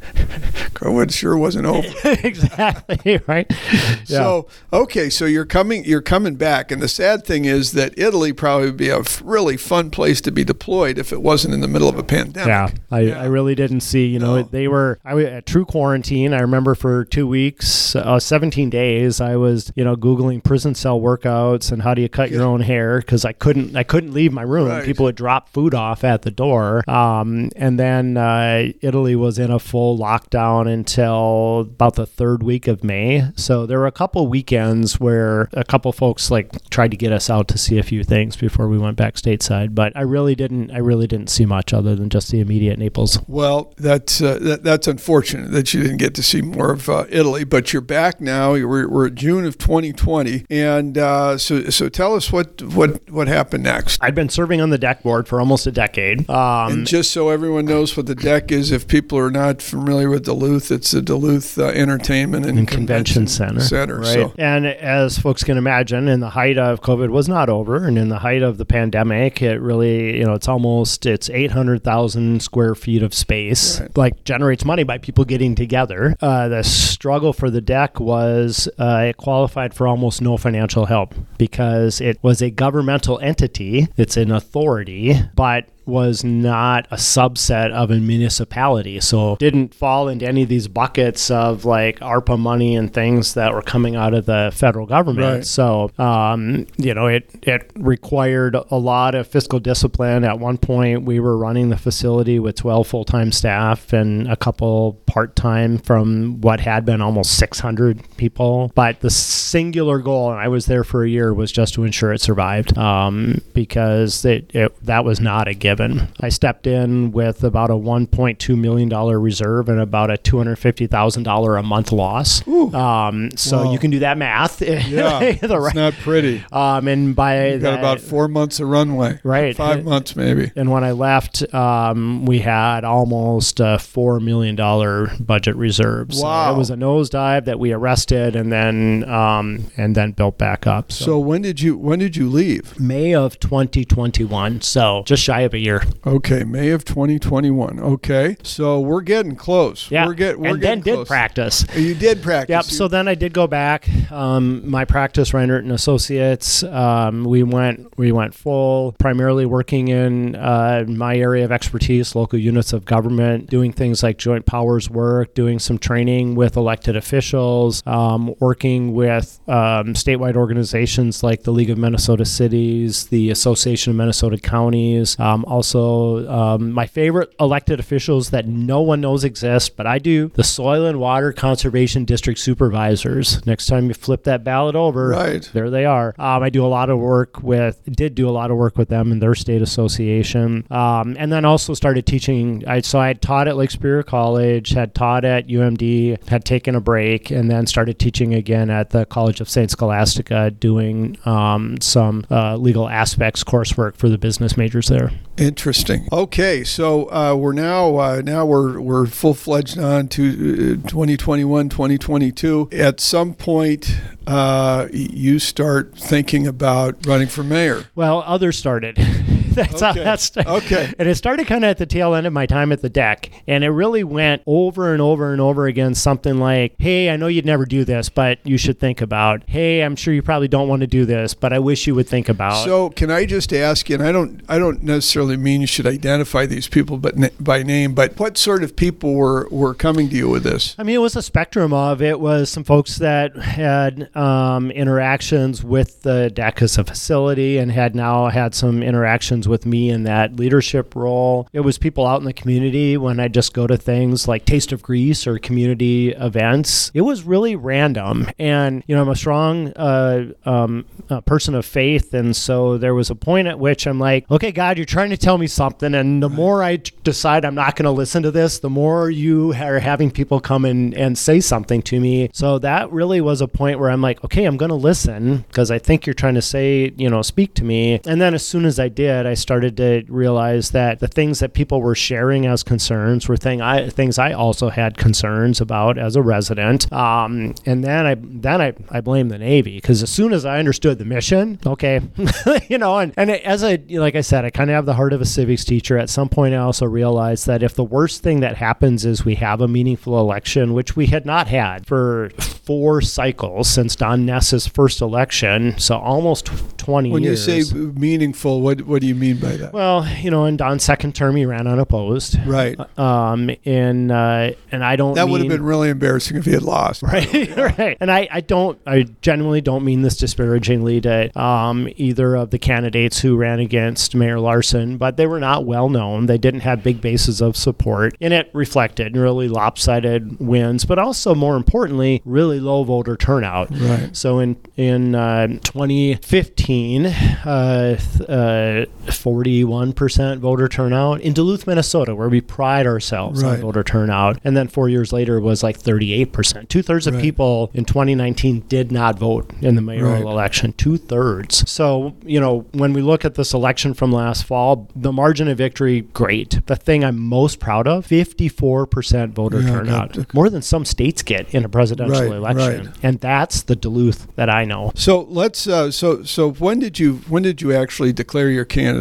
[SPEAKER 1] COVID sure wasn't over.
[SPEAKER 2] exactly right. Yeah.
[SPEAKER 1] So okay, so you're coming you're coming back, and the sad thing is that Italy probably would be a really fun place to be deployed if it wasn't in the middle of a pandemic.
[SPEAKER 2] Yeah, I,
[SPEAKER 1] Yeah.
[SPEAKER 2] I really didn't see. You know,
[SPEAKER 1] No.
[SPEAKER 2] they were I was at true quarantine. I remember for two weeks, uh, 17 days, I was you know googling prison cell workouts and how do you cut your own hair because I couldn't I couldn't leave my room.
[SPEAKER 1] Right.
[SPEAKER 2] People would drop food off at the door. Um, and then uh, Italy was in a full lockdown until about the third week of May. So there were a couple weekends where a couple folks like tried to get us out to see a few things before we went back stateside. But I really didn't. I really didn't see much other than just the immediate Naples.
[SPEAKER 1] Well, that's uh, that, that's unfortunate that you didn't get to see more of uh, Italy, but you're back now. We're, we're June of 2020, and uh, so so tell us what what what happened next.
[SPEAKER 2] I'd been serving on the DECC board for almost a decade. Um,
[SPEAKER 1] And just so everyone knows what the DECC is, if people are not familiar with Duluth, it's the Duluth uh, Entertainment and,
[SPEAKER 2] and convention center.
[SPEAKER 1] Center.
[SPEAKER 2] Right.
[SPEAKER 1] So
[SPEAKER 2] And as folks can imagine, in the height of COVID was not over, and in the height of the pandemic, it really, you know, it's almost it's eight hundred thousand square feet of space.
[SPEAKER 1] Right.
[SPEAKER 2] Like generates money by people getting together. Uh, the struggle for the DECC was uh, it qualified for almost no financial help because it was a governmental entity. It's an authority, but was not a subset of a municipality. So didn't fall into any of these buckets of like ARPA money and things that were coming out of the federal government.
[SPEAKER 1] Right.
[SPEAKER 2] So um, you know, it it required a lot of fiscal discipline. At one point we were running the facility with 12 full-time staff and a couple part-time from what had been almost 600 people. But the singular goal, and I was there for a year, was just to ensure it survived um, because it, it that was not a given. I stepped in with about a 1.2 million dollar reserve and about a 250 thousand dollar a month loss. Um, so
[SPEAKER 1] Wow.
[SPEAKER 2] you can do that math.
[SPEAKER 1] yeah,
[SPEAKER 2] The
[SPEAKER 1] it's not pretty.
[SPEAKER 2] um, and by
[SPEAKER 1] You got
[SPEAKER 2] that-
[SPEAKER 1] about four months of runway.
[SPEAKER 2] Right.
[SPEAKER 1] Five months maybe.
[SPEAKER 2] and when I left, um, we had almost a four million dollar budget reserve. So
[SPEAKER 1] Wow.
[SPEAKER 2] it was a nosedive that we arrested and then um, and then built back up.
[SPEAKER 1] So when did you when did you leave?
[SPEAKER 2] May of 2021, so just shy of a year.
[SPEAKER 1] Okay, May of 2021. Okay, so we're getting close.
[SPEAKER 2] Yeah,
[SPEAKER 1] we're get we're
[SPEAKER 2] and then
[SPEAKER 1] getting
[SPEAKER 2] did practice.
[SPEAKER 1] You did practice.
[SPEAKER 2] Yep.
[SPEAKER 1] You-
[SPEAKER 2] So then I did go back. Um, my practice, Reinert and Associates. Um, we went we went full, primarily working in uh, my area of expertise, local units of government, doing things like joint powers work, doing some training with elected officials, um, working with um, statewide organizations like the League of Minnesota Cities, the Association of Minnesota Counties, um, also, um, my favorite elected officials that no one knows exist, but I do the Soil and Water Conservation District Supervisors. Next time you flip that ballot over,
[SPEAKER 1] Right.
[SPEAKER 2] there they are. Um, I do a lot of work with, did do a lot of work with them in their state association. Um, and then also started teaching. I, so I had taught at Lake Superior College, had taught at UMD, had taken a break, and then started teaching again at the College of St. Scholastica, doing um, some uh, legal aspects coursework for the business majors there.
[SPEAKER 1] Interesting. Okay, so uh, we're now uh, now we're we're full fledged on to uh, 2021, 2022. At some point, uh, you start thinking about running for mayor.
[SPEAKER 2] Well, others started. That's
[SPEAKER 1] Okay.
[SPEAKER 2] how that started.
[SPEAKER 1] Okay.
[SPEAKER 2] And it started kind of at the tail end of my time at the DECC. And it really went over and over and over again something like, hey, I know you'd never do this, but you should think about. Hey, I'm sure you probably don't want to do this, but I wish you would think about.
[SPEAKER 1] So, can I just ask you? And I don't I don't necessarily mean you should identify these people, but by name. But what sort of people were were coming to you with this?
[SPEAKER 2] I mean, it was a spectrum of it was some folks that had um, interactions with the DECC as a facility and had now had some interactions with me in that leadership role. It was people out in the community when I just go to things like Taste of Greece or community events. It was really random, and you know, I'm a strong uh, um, uh, person of faith, and so there was a point at which I'm like, okay, God, you're trying to tell me something, and the more I t- decide I'm not going to listen to this, the more you are having people come and, and say something to me. So that really was a point where I'm like, okay, I'm going to listen because I think you're trying to say, you know, speak to me. And then as soon as I did, I started to realize that the things that people were sharing as concerns were thing I things I also had concerns about as a resident. Um, and then I then I, I blame the Navy because as soon as I understood the mission, okay, you know, and and as I like I said, I kind of have the heart of a civics teacher. At some point, I also realized that if the worst thing that happens is we have a meaningful election, which we had not had for four cycles since Don Ness's first election, so almost 20
[SPEAKER 1] When
[SPEAKER 2] years.
[SPEAKER 1] you say meaningful, what what do you mean by that?
[SPEAKER 2] well, you know, in Don's second term, he ran unopposed.
[SPEAKER 1] right.
[SPEAKER 2] Um, and uh, and I don't.
[SPEAKER 1] That would have been really embarrassing if he had lost.
[SPEAKER 2] right right and I, I don't i genuinely don't mean this disparagingly to um, either of the candidates who ran against mayor larson but they were not well known they didn't have big bases of support and it reflected really lopsided wins but also more importantly really low voter turnout
[SPEAKER 1] Right.
[SPEAKER 2] so in in uh, 2015, uh, th- uh, 41% voter turnout in Duluth, Minnesota, where we pride ourselves
[SPEAKER 1] Right.
[SPEAKER 2] on voter turnout. And then four years later it was like 38%. Two thirds of
[SPEAKER 1] Right.
[SPEAKER 2] people in 2019 did not vote in the mayoral
[SPEAKER 1] Right.
[SPEAKER 2] election. Two thirds. So you know when we look at this election from last fall, the margin of victory, great. The thing I'm most proud of, 54% voter
[SPEAKER 1] Yeah,
[SPEAKER 2] turnout, more than some states get in a presidential election and that's the Duluth that I know.
[SPEAKER 1] So let's. Uh, so so when did you when did you actually declare your candidacy?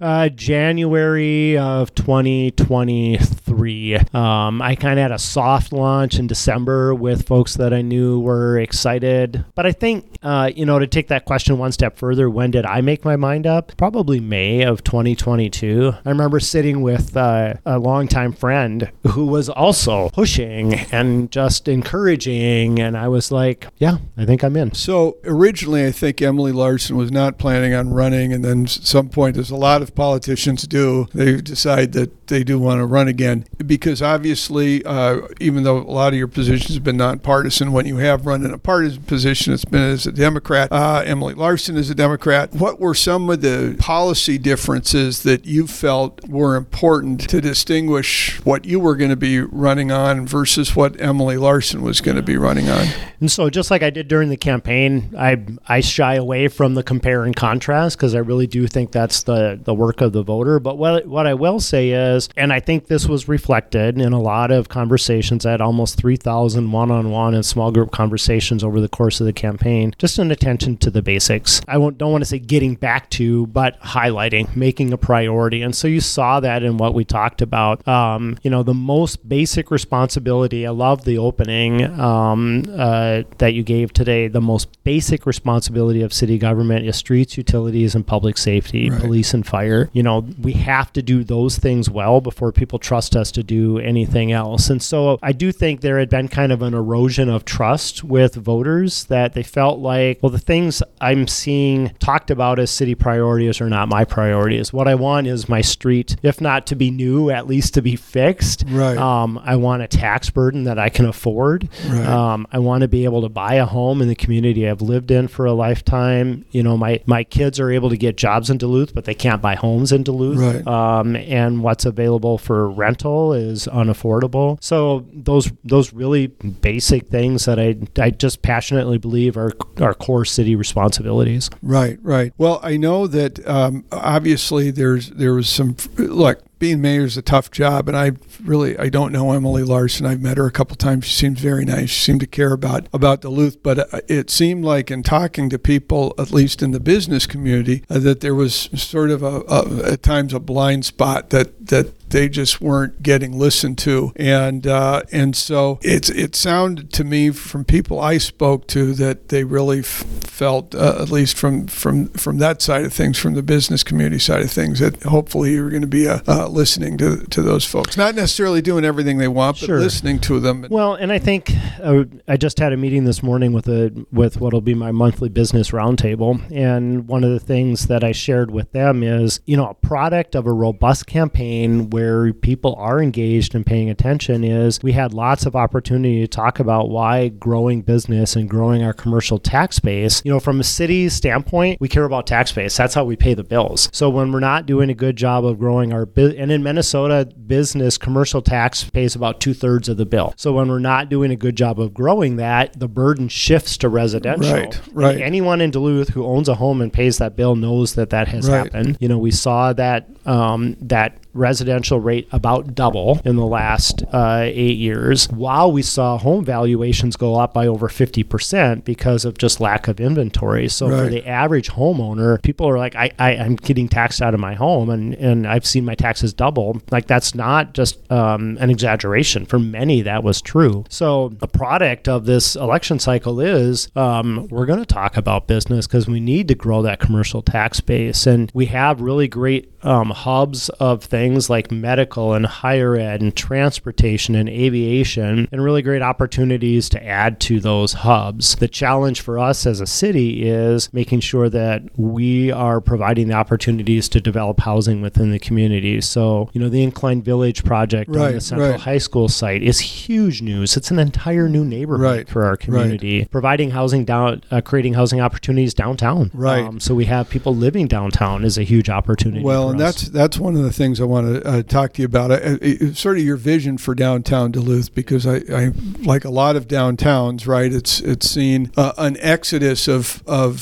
[SPEAKER 2] Uh, January of 2023. Um, I kind of had a soft launch in December with folks that I knew were excited. But I think, uh, you know, to take that question one step further, when did I make my mind up? Probably May of 2022. I remember sitting with uh, a longtime friend who was also pushing and just encouraging. And I was like, yeah, I think I'm in.
[SPEAKER 1] So originally, I think Emily Larson was not planning on running, and then at some point, as a lot of politicians do, they decide that they do want to run again because obviously, uh, even though a lot of your positions have been nonpartisan, when you have run in a partisan position, it's been as a Democrat. Uh, Emily Larson is a Democrat. What were some of the policy differences that you felt were important to distinguish what you were going to be running on versus what Emily Larson was going to be running on?
[SPEAKER 2] And so, just like I did during the campaign, I I shy away from the compare and contrast because I really do think that's the the work of the voter. But what what I will say is, and I think this was reflected in a lot of conversations. I had almost three thousand one-on-one and small group conversations over the course of the campaign. Just an attention to the basics. I won't, don't want to say getting back to, but highlighting, making a priority. And so you saw that in what we talked about. Um, you know, the most basic responsibility. I love the opening um, uh, that you gave today. The most basic responsibility of city government is streets, utilities, and public safety,
[SPEAKER 1] Right.
[SPEAKER 2] police and fire. You know, we have to do those things well while before people trust us to do anything else. And so I do think there had been kind of an erosion of trust with voters that they felt like, well, the things I'm seeing talked about as city priorities are not my priorities. What I want is my street, if not to be new, at least to be fixed.
[SPEAKER 1] Right.
[SPEAKER 2] Um, I want a tax burden that I can afford.
[SPEAKER 1] Right.
[SPEAKER 2] Um, I want to be able to buy a home in the community I've lived in for a lifetime. You know, my, my kids are able to get jobs in Duluth, but they can't buy homes in Duluth.
[SPEAKER 1] Right.
[SPEAKER 2] Um, and what's available for rental is unaffordable. So those those really basic things that I, I just passionately believe are are core city responsibilities.
[SPEAKER 1] Right, right. Well, I know that um, obviously there's there was some look. Being mayor is a tough job, and I really I don't know Emily Larson. I've met her a couple times. She seems very nice. She seemed to care about about Duluth, but uh, it seemed like in talking to people, at least in the business community, uh, that there was sort of a, a at times a blind spot that that they just weren't getting listened to, and uh, and so it's it sounded to me from people I spoke to that they really f- felt, uh, at least from from from that side of things, from the business community side of things, that hopefully you're going to be uh, uh, listening to to those folks, not necessarily doing everything they want, but
[SPEAKER 2] Sure.
[SPEAKER 1] listening to them.
[SPEAKER 2] Well, and I think uh, I just had a meeting this morning with a with what'll be my monthly business roundtable, and one of the things that I shared with them is, you know, a product of a robust campaign where people are engaged and paying attention is we had lots of opportunity to talk about why growing business and growing our commercial tax base, you know, from a city standpoint, we care about tax base. That's how we pay the bills. So when we're not doing a good job of growing our business, and in Minnesota, business commercial tax pays about two thirds of the bill. So when we're not doing a good job of growing that, the burden shifts to residential.
[SPEAKER 1] Right, right.
[SPEAKER 2] And anyone in Duluth who owns a home and pays that bill knows that that has
[SPEAKER 1] Right.
[SPEAKER 2] happened. You know, we saw that um, that residential rate about double in the last uh, eight years, while we saw home valuations go up by over 50% because of just lack of inventory. So for the average homeowner, people are like, I, I, I'm getting taxed out of my home and, and I've seen my taxes double. Like that's not just um, an exaggeration. For many, that was true. So the product of this election cycle is um, we're going to talk about business because we need to grow that commercial tax base. And we have really great um, hubs of things like medical and higher ed and transportation and aviation, and really great opportunities to add to those hubs. The challenge for us as a city is making sure that we are providing the opportunities to develop housing within the community. So, you know, the Incline Village project on the Central
[SPEAKER 1] right.
[SPEAKER 2] High School site is huge news. It's an entire new neighborhood
[SPEAKER 1] Right,
[SPEAKER 2] for our community. Providing housing down, uh, creating housing opportunities downtown.
[SPEAKER 1] Right.
[SPEAKER 2] Um, so we have people living downtown is a huge opportunity.
[SPEAKER 1] Well, and
[SPEAKER 2] us.
[SPEAKER 1] that's that's one of the things I want to uh, talk to you about. Uh, sort of your vision for downtown Duluth, because I, I like a lot of downtowns, right? It's it's seen uh, an exodus of of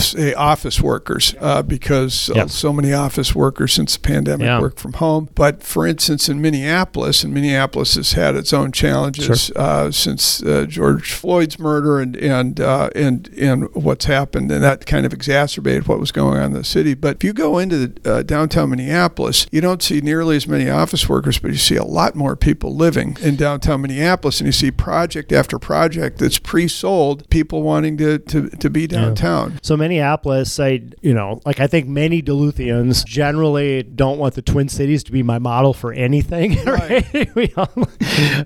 [SPEAKER 1] say office workers uh, because
[SPEAKER 2] Yep.
[SPEAKER 1] so many office workers since the pandemic
[SPEAKER 2] Yeah.
[SPEAKER 1] work from home. But for instance, in Minneapolis, and Minneapolis has had its own challenges uh, since uh, George Floyd's murder and and uh, and and what's happened, and that kind of exacerbated what was going on in the city. But if you go into uh, downtown Minneapolis, you don't see nearly as many office workers, but you see a lot more people living in downtown Minneapolis, and you see project after project that's pre-sold, people wanting to to, to be downtown.
[SPEAKER 2] So Minneapolis, I you know, like I think many Duluthians generally don't want the Twin Cities to be my model for anything. Right? we all,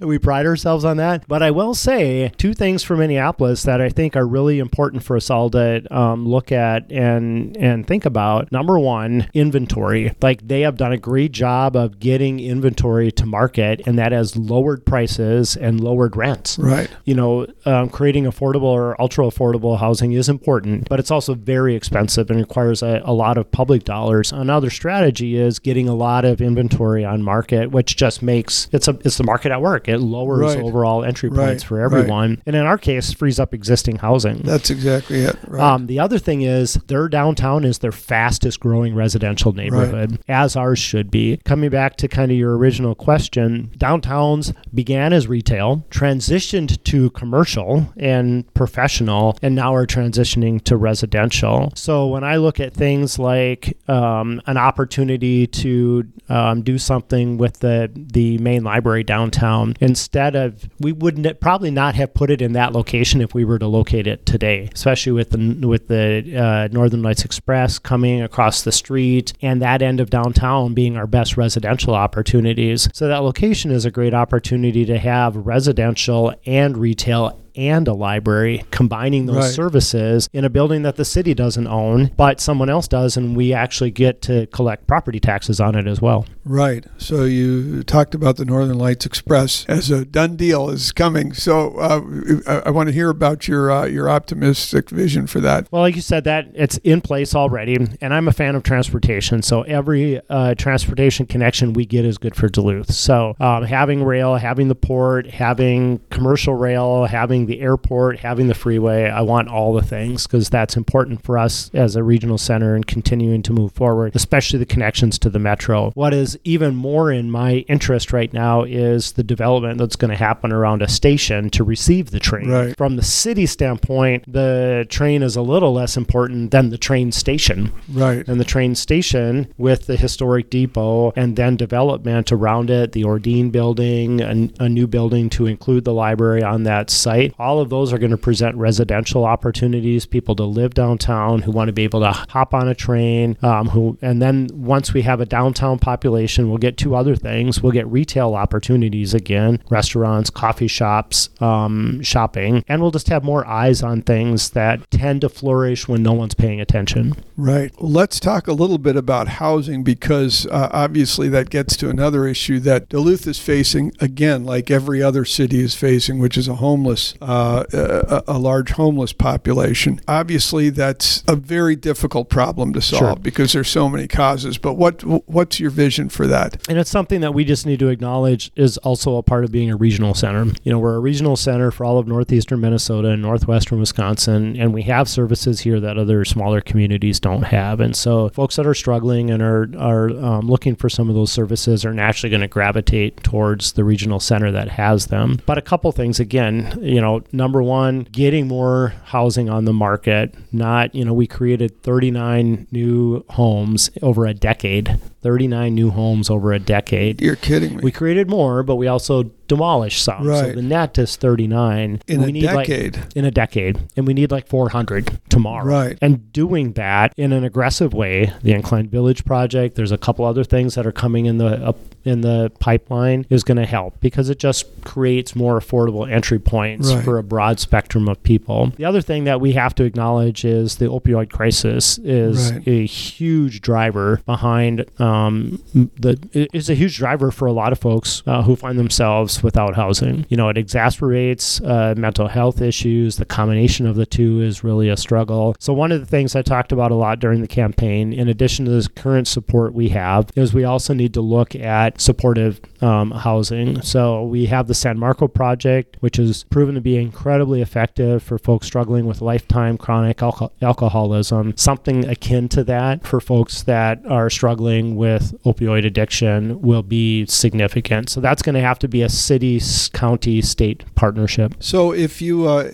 [SPEAKER 2] we pride ourselves on that. But I will say two things for Minneapolis that I think are really important for us all to um, look at and and think about. Number one, inventory. Like they have done a great job of getting inventory to market, and that has lowered prices and lowered rents
[SPEAKER 1] Right.
[SPEAKER 2] you know, um, creating affordable or ultra affordable housing is important, but it's also very expensive and requires a, a lot of public dollars. Another strategy is getting a lot of inventory on market, which just makes it's a it's the market at work. It lowers
[SPEAKER 1] Right.
[SPEAKER 2] overall entry
[SPEAKER 1] Right.
[SPEAKER 2] points for
[SPEAKER 1] Right.
[SPEAKER 2] everyone, and in our case, frees up existing housing.
[SPEAKER 1] That's exactly it. Right.
[SPEAKER 2] Um, the other thing is their downtown is their fastest growing residential neighborhood, as ours should be. Coming back to kind of your original question, downtowns began as retail, transitioned to commercial and professional, and now are transitioning to residential. So when I look at things like um, an opportunity to um, do something with the the main library downtown, instead of we would not probably not have put it in that location if we were to locate it today, especially with the with the uh, Northern Lights Express coming across the street and that end of downtown being being our best residential opportunities. So that location is a great opportunity to have residential and retail and a library, combining those
[SPEAKER 1] Right.
[SPEAKER 2] services in a building that the city doesn't own, but someone else does, and we actually get to collect property taxes on it as well.
[SPEAKER 1] Right. So you talked about the Northern Lights Express as a done deal is coming. So uh, I, I want to hear about your uh, your optimistic vision for that.
[SPEAKER 2] Well, like you said, that it's in place already, and I'm a fan of transportation. So every uh, transportation connection we get is good for Duluth. So um, having rail, having the port, having commercial rail, having the airport, having the freeway, I want all the things because that's important for us as a regional center and continuing to move forward, especially the connections to the metro. What is even more in my interest right now is the development that's going to happen around a station to receive the train.
[SPEAKER 1] Right.
[SPEAKER 2] From the city standpoint, the train is a little less important than the train station.
[SPEAKER 1] Right.
[SPEAKER 2] And the train station with the historic depot and then development around it, the Ordean building, a, a new building to include the library on that site. All of those are going to present residential opportunities, people to live downtown who want to be able to hop on a train. Um, who and then once we have a downtown population, we'll get two other things. We'll get retail opportunities again, restaurants, coffee shops, um, shopping, and we'll just have more eyes on things that tend to flourish when no one's paying attention.
[SPEAKER 1] Right. Let's talk a little bit about housing because uh, obviously that gets to another issue that Duluth is facing again, like every other city is facing, which is a homeless, uh, a, a large homeless population. Obviously, that's a very difficult problem to solve
[SPEAKER 2] Sure.
[SPEAKER 1] because there's so many causes. But what what's your vision for that?
[SPEAKER 2] And it's something that we just need to acknowledge is also a part of being a regional center. You know, we're a regional center for all of northeastern Minnesota and northwestern Wisconsin, and we have services here that other smaller communities don't have. And so, folks that are struggling and are are um, looking for some of those services are naturally going to gravitate towards the regional center that has them. But a couple things again, you know, number one, getting more housing on the market. Not, you know, we created 39 new homes over a decade. 39 new homes over a decade.
[SPEAKER 1] You're kidding me.
[SPEAKER 2] We created more, but we also demolished some. So the net is 39.
[SPEAKER 1] In
[SPEAKER 2] we
[SPEAKER 1] a
[SPEAKER 2] need like-
[SPEAKER 1] decade.
[SPEAKER 2] in a decade. And we need like 400 tomorrow.
[SPEAKER 1] Right.
[SPEAKER 2] And doing that in an aggressive way, the Inclined Village project, there's a couple other things that are coming in the up in the pipeline is going to help because it just creates more affordable entry points
[SPEAKER 1] Right.
[SPEAKER 2] for a broad spectrum of people. The other thing that we have to acknowledge is the opioid crisis is
[SPEAKER 1] Right.
[SPEAKER 2] a huge driver behind um, the it's a huge driver for a lot of folks uh, who find themselves without housing. You know, it exacerbates uh, mental health issues. The combination of the two is really a struggle. So one of the things I talked about a lot during the campaign, in addition to the current support we have, is we also need to look at supportive um, housing. So we have the San Marco project, which has proven to be incredibly effective for folks struggling with lifetime chronic alco- alcoholism. Something akin to that for folks that are struggling with opioid addiction will be significant. So that's going to have to be a city, county, state partnership.
[SPEAKER 1] So if you uh,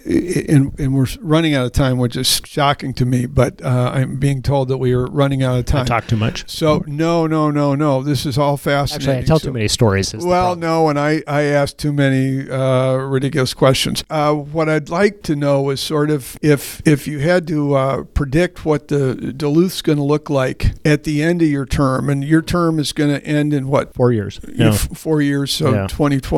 [SPEAKER 1] and, and we're running out of time, which is shocking to me, but uh, I'm being told that we are running out of
[SPEAKER 2] I
[SPEAKER 1] time.
[SPEAKER 2] talk too much.
[SPEAKER 1] So no, no, no, no. This is all fascinating.
[SPEAKER 2] Actually, I tell
[SPEAKER 1] So-
[SPEAKER 2] too many stories.
[SPEAKER 1] Well, no, and I, I asked too many uh, ridiculous questions. Uh, what I'd like to know is sort of if if you had to uh, predict what the Duluth's going to look like at the end of your term, and your term is going to end in what
[SPEAKER 2] Four years. Yeah.
[SPEAKER 1] f- four years, so
[SPEAKER 2] Yeah.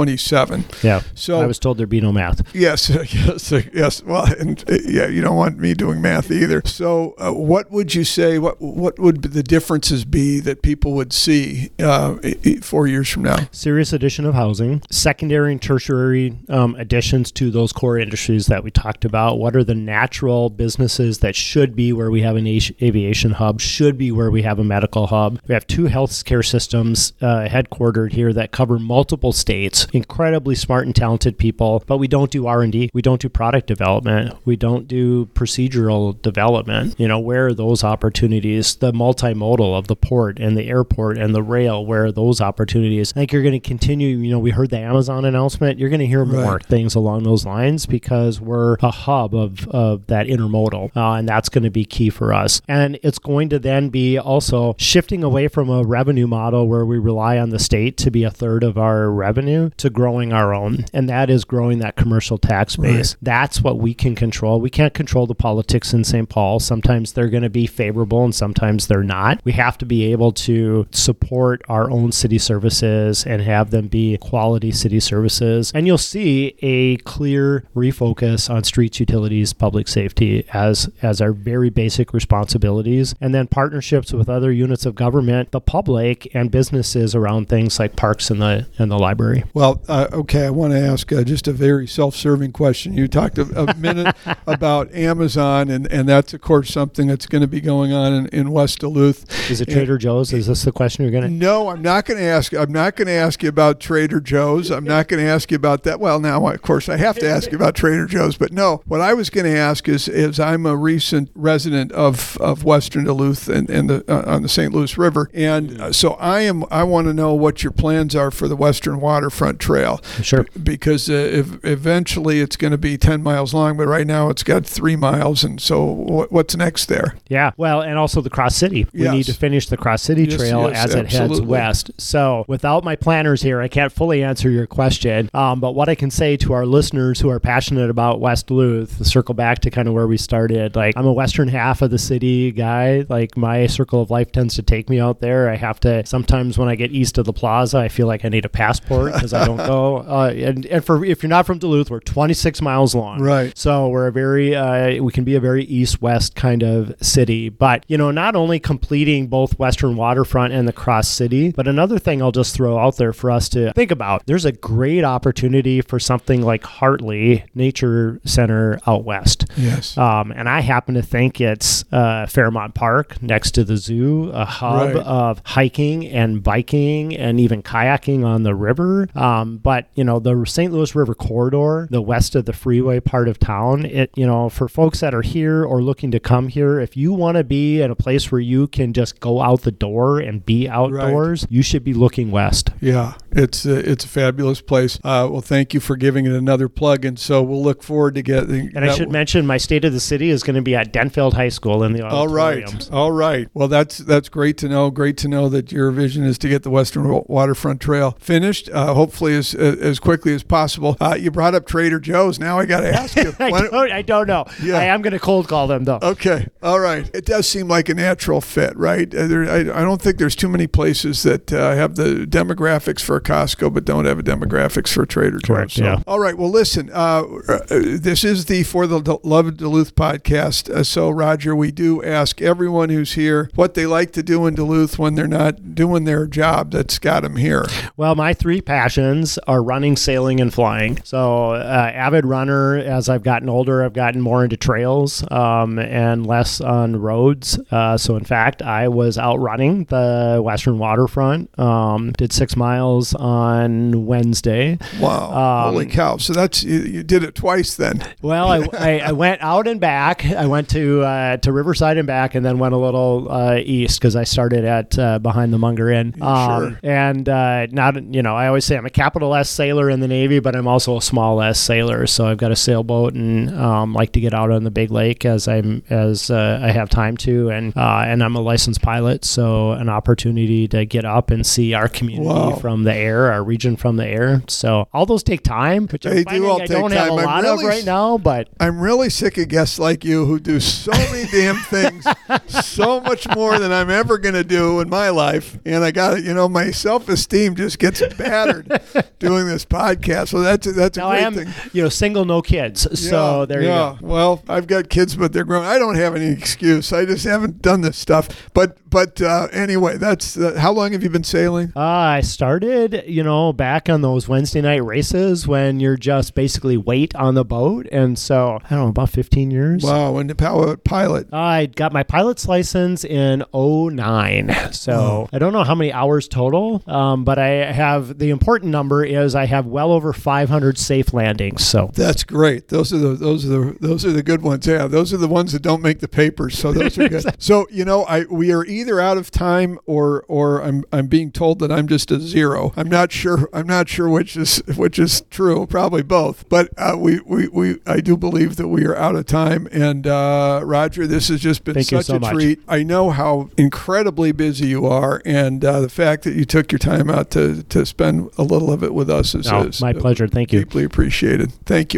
[SPEAKER 1] 2027.
[SPEAKER 2] yeah.
[SPEAKER 1] So
[SPEAKER 2] I was told there'd be no math.
[SPEAKER 1] Yes, yes, yes. Well, and yeah, you don't want me doing math either. So, uh, what would you say? What what would the differences be that people would see uh, four years from now?
[SPEAKER 2] serious addition of housing, secondary and tertiary um, additions to those core industries that we talked about. What are the natural businesses that should be where we have an aviation hub, should be where we have a medical hub? We have two healthcare systems uh, headquartered here that cover multiple states. Incredibly smart and talented people, but we don't do R and D. We don't do product development. We don't do procedural development. You know, where are those opportunities? The multimodal of the port and the airport and the rail. Where are those opportunities? I think you're going to continue. You know, we heard the Amazon announcement. You're going to hear more
[SPEAKER 1] Right.
[SPEAKER 2] things along those lines because we're a hub of, of that intermodal, uh, and that's going to be key for us. And it's going to then be also shifting away from a revenue model where we rely on the state to be a third of our revenue to growing our own. And that is growing that commercial tax base. Right. That's what we can control. We can't control the politics in St. Paul. Sometimes they're going to be favorable and sometimes they're not. We have to be able to support our own city services and have them be quality city services. And you'll see a clear refocus on streets, utilities, public safety as as our very basic responsibilities and then partnerships with other units of government, the public and businesses around things like parks and the and the library.
[SPEAKER 1] Well, uh, okay, I want to ask uh, just a very self-serving question. You talked a, a minute about Amazon and and that's of course something that's going to be going on in, in West Duluth.
[SPEAKER 2] Is it Trader and, Joe's? Is this the question you're going to
[SPEAKER 1] No, I'm not going to ask I'm not going to ask you about Trader Joe's. I'm not going to ask you about that. Well, now of course I have to ask you about Trader Joe's, but no. What I was going to ask is is I'm a recent resident of of Western Duluth and, and the uh, on the St. Louis River, and uh, so I am I want to know what your plans are for the Western Waterfront Trail.
[SPEAKER 2] Sure.
[SPEAKER 1] Because uh, if eventually it's going to be 10 miles long, but right now it's got three miles, and so what's next there?
[SPEAKER 2] Yeah. Well, and also the Cross City. We yes. need to finish the Cross City Trail yes, yes, as it absolutely. heads west. So without my planners here, I can't fully answer your question. Um, but what I can say to our listeners who are passionate about West Duluth, circle back to kind of where we started. Like I'm a western half of the city guy. Like my circle of life tends to take me out there. I have to sometimes when I get east of the plaza, I feel like I need a passport because I don't go. Uh, and, and for if you're not from Duluth, we're 26 miles long.
[SPEAKER 1] Right.
[SPEAKER 2] So we're a very uh, we can be a very east west kind of city. But you know, not only completing both Western Waterfront and the Cross City, but another thing I'll just throw out there for us to think about. There's a great opportunity for something like Hartley Nature Center out west.
[SPEAKER 1] Yes.
[SPEAKER 2] Um, and I happen to think it's uh, Fairmount Park next to the zoo, a hub right. of hiking and biking and even kayaking on the river. Um, Um, but you know, the St. Louis River corridor, the west of the freeway part of town, it you know, for folks that are here or looking to come here, if you want to be in a place where you can just go out the door and be outdoors, right. you should be looking west.
[SPEAKER 1] Yeah, it's a, it's a fabulous place. Uh, well, thank you for giving it another plug, and so we'll look forward to getting.
[SPEAKER 2] And I should mention my state of the city is going to be at Denfeld High School in the
[SPEAKER 1] auditorium. All right, all right. Well, that's that's great to know. Great to know that your vision is to get the Western Waterfront Trail finished, uh, hopefully as as quickly as possible. Uh, you brought up Trader Joe's. Now I got to ask you.
[SPEAKER 2] I, don't, I don't know. Yeah. I am going to cold call them though.
[SPEAKER 1] Okay, all right. It does seem like a natural fit, right? Uh, there, I, I don't think there's too many places that uh, have the demographics for a Costco, but don't have a demographics for Trader Joe's.
[SPEAKER 2] So. Yeah.
[SPEAKER 1] All right. Well, listen. Uh, uh, this is the For the Love of Duluth podcast. Uh, so, Roger, we do ask everyone who's here what they like to do in Duluth when they're not doing their job that's got them here.
[SPEAKER 2] Well, my three passions are running, sailing, and flying. So, uh, avid runner. As I've gotten older, I've gotten more into trails um, and less on roads. Uh, so, in fact, I was out running the Western Waterfront. Um, did six miles on Wednesday.
[SPEAKER 1] Wow! Um, Holy cow! So that's you, you, did it twice then.
[SPEAKER 2] Well, I, I, I, went out and back. I went to uh, to Riverside and back, and then went a little uh, east because I started at uh, behind the Munger Inn.
[SPEAKER 1] Um, sure.
[SPEAKER 2] And uh, not you know I always say I'm a capital S sailor in the Navy, but I'm also a small S sailor. So I've got a sailboat and um, like to get out on the big lake as I'm as uh, I have time to, and uh, and I'm a licensed pilot, so an opportunity to get up and see our community wow. from the air, our region from the air. So all those take time, which
[SPEAKER 1] they do all
[SPEAKER 2] I
[SPEAKER 1] take
[SPEAKER 2] don't
[SPEAKER 1] time.
[SPEAKER 2] have a
[SPEAKER 1] I'm
[SPEAKER 2] lot
[SPEAKER 1] really,
[SPEAKER 2] of right now. But
[SPEAKER 1] I'm really sick of guests like you who do so many damn things, so much more than I'm ever going to do in my life, and I got you know my self esteem just gets battered doing this podcast. So that's that's a
[SPEAKER 2] now
[SPEAKER 1] great
[SPEAKER 2] I am,
[SPEAKER 1] thing.
[SPEAKER 2] You know, single, no kids. So there
[SPEAKER 1] yeah.
[SPEAKER 2] you go.
[SPEAKER 1] Well, I've got kids, but they're grown. I don't have any excuse. I just haven't done this stuff. But but uh, anyway, that's uh, how long have you been sailing?
[SPEAKER 2] Uh, I started, you know, back on those Wednesday night races when you're just basically weight on the boat, and so I don't know about 15 years.
[SPEAKER 1] Wow, and the pilot.
[SPEAKER 2] I got my pilot's license in 09. So oh. I don't know how many hours total, um, but I have the important number is I have well over 500 safe landings. So
[SPEAKER 1] that's great. Those are the those are the those are the good ones. Yeah, those are the ones that don't make the papers. So those are good. so you know, I we are either out of time or or I'm I'm being told that I'm just a zero. I'm not sure. I'm not sure which is which is true. Probably both. But uh, we, we we I do believe that we are out of time. And uh, Roger, this has just been
[SPEAKER 2] Thank you
[SPEAKER 1] such
[SPEAKER 2] so
[SPEAKER 1] a
[SPEAKER 2] much.
[SPEAKER 1] treat. I know how incredibly busy you are, and uh, the fact that you took your time out to to spend a little of it with us is,
[SPEAKER 2] No,
[SPEAKER 1] is
[SPEAKER 2] my pleasure. Thank you.
[SPEAKER 1] deeply appreciated. Thank you.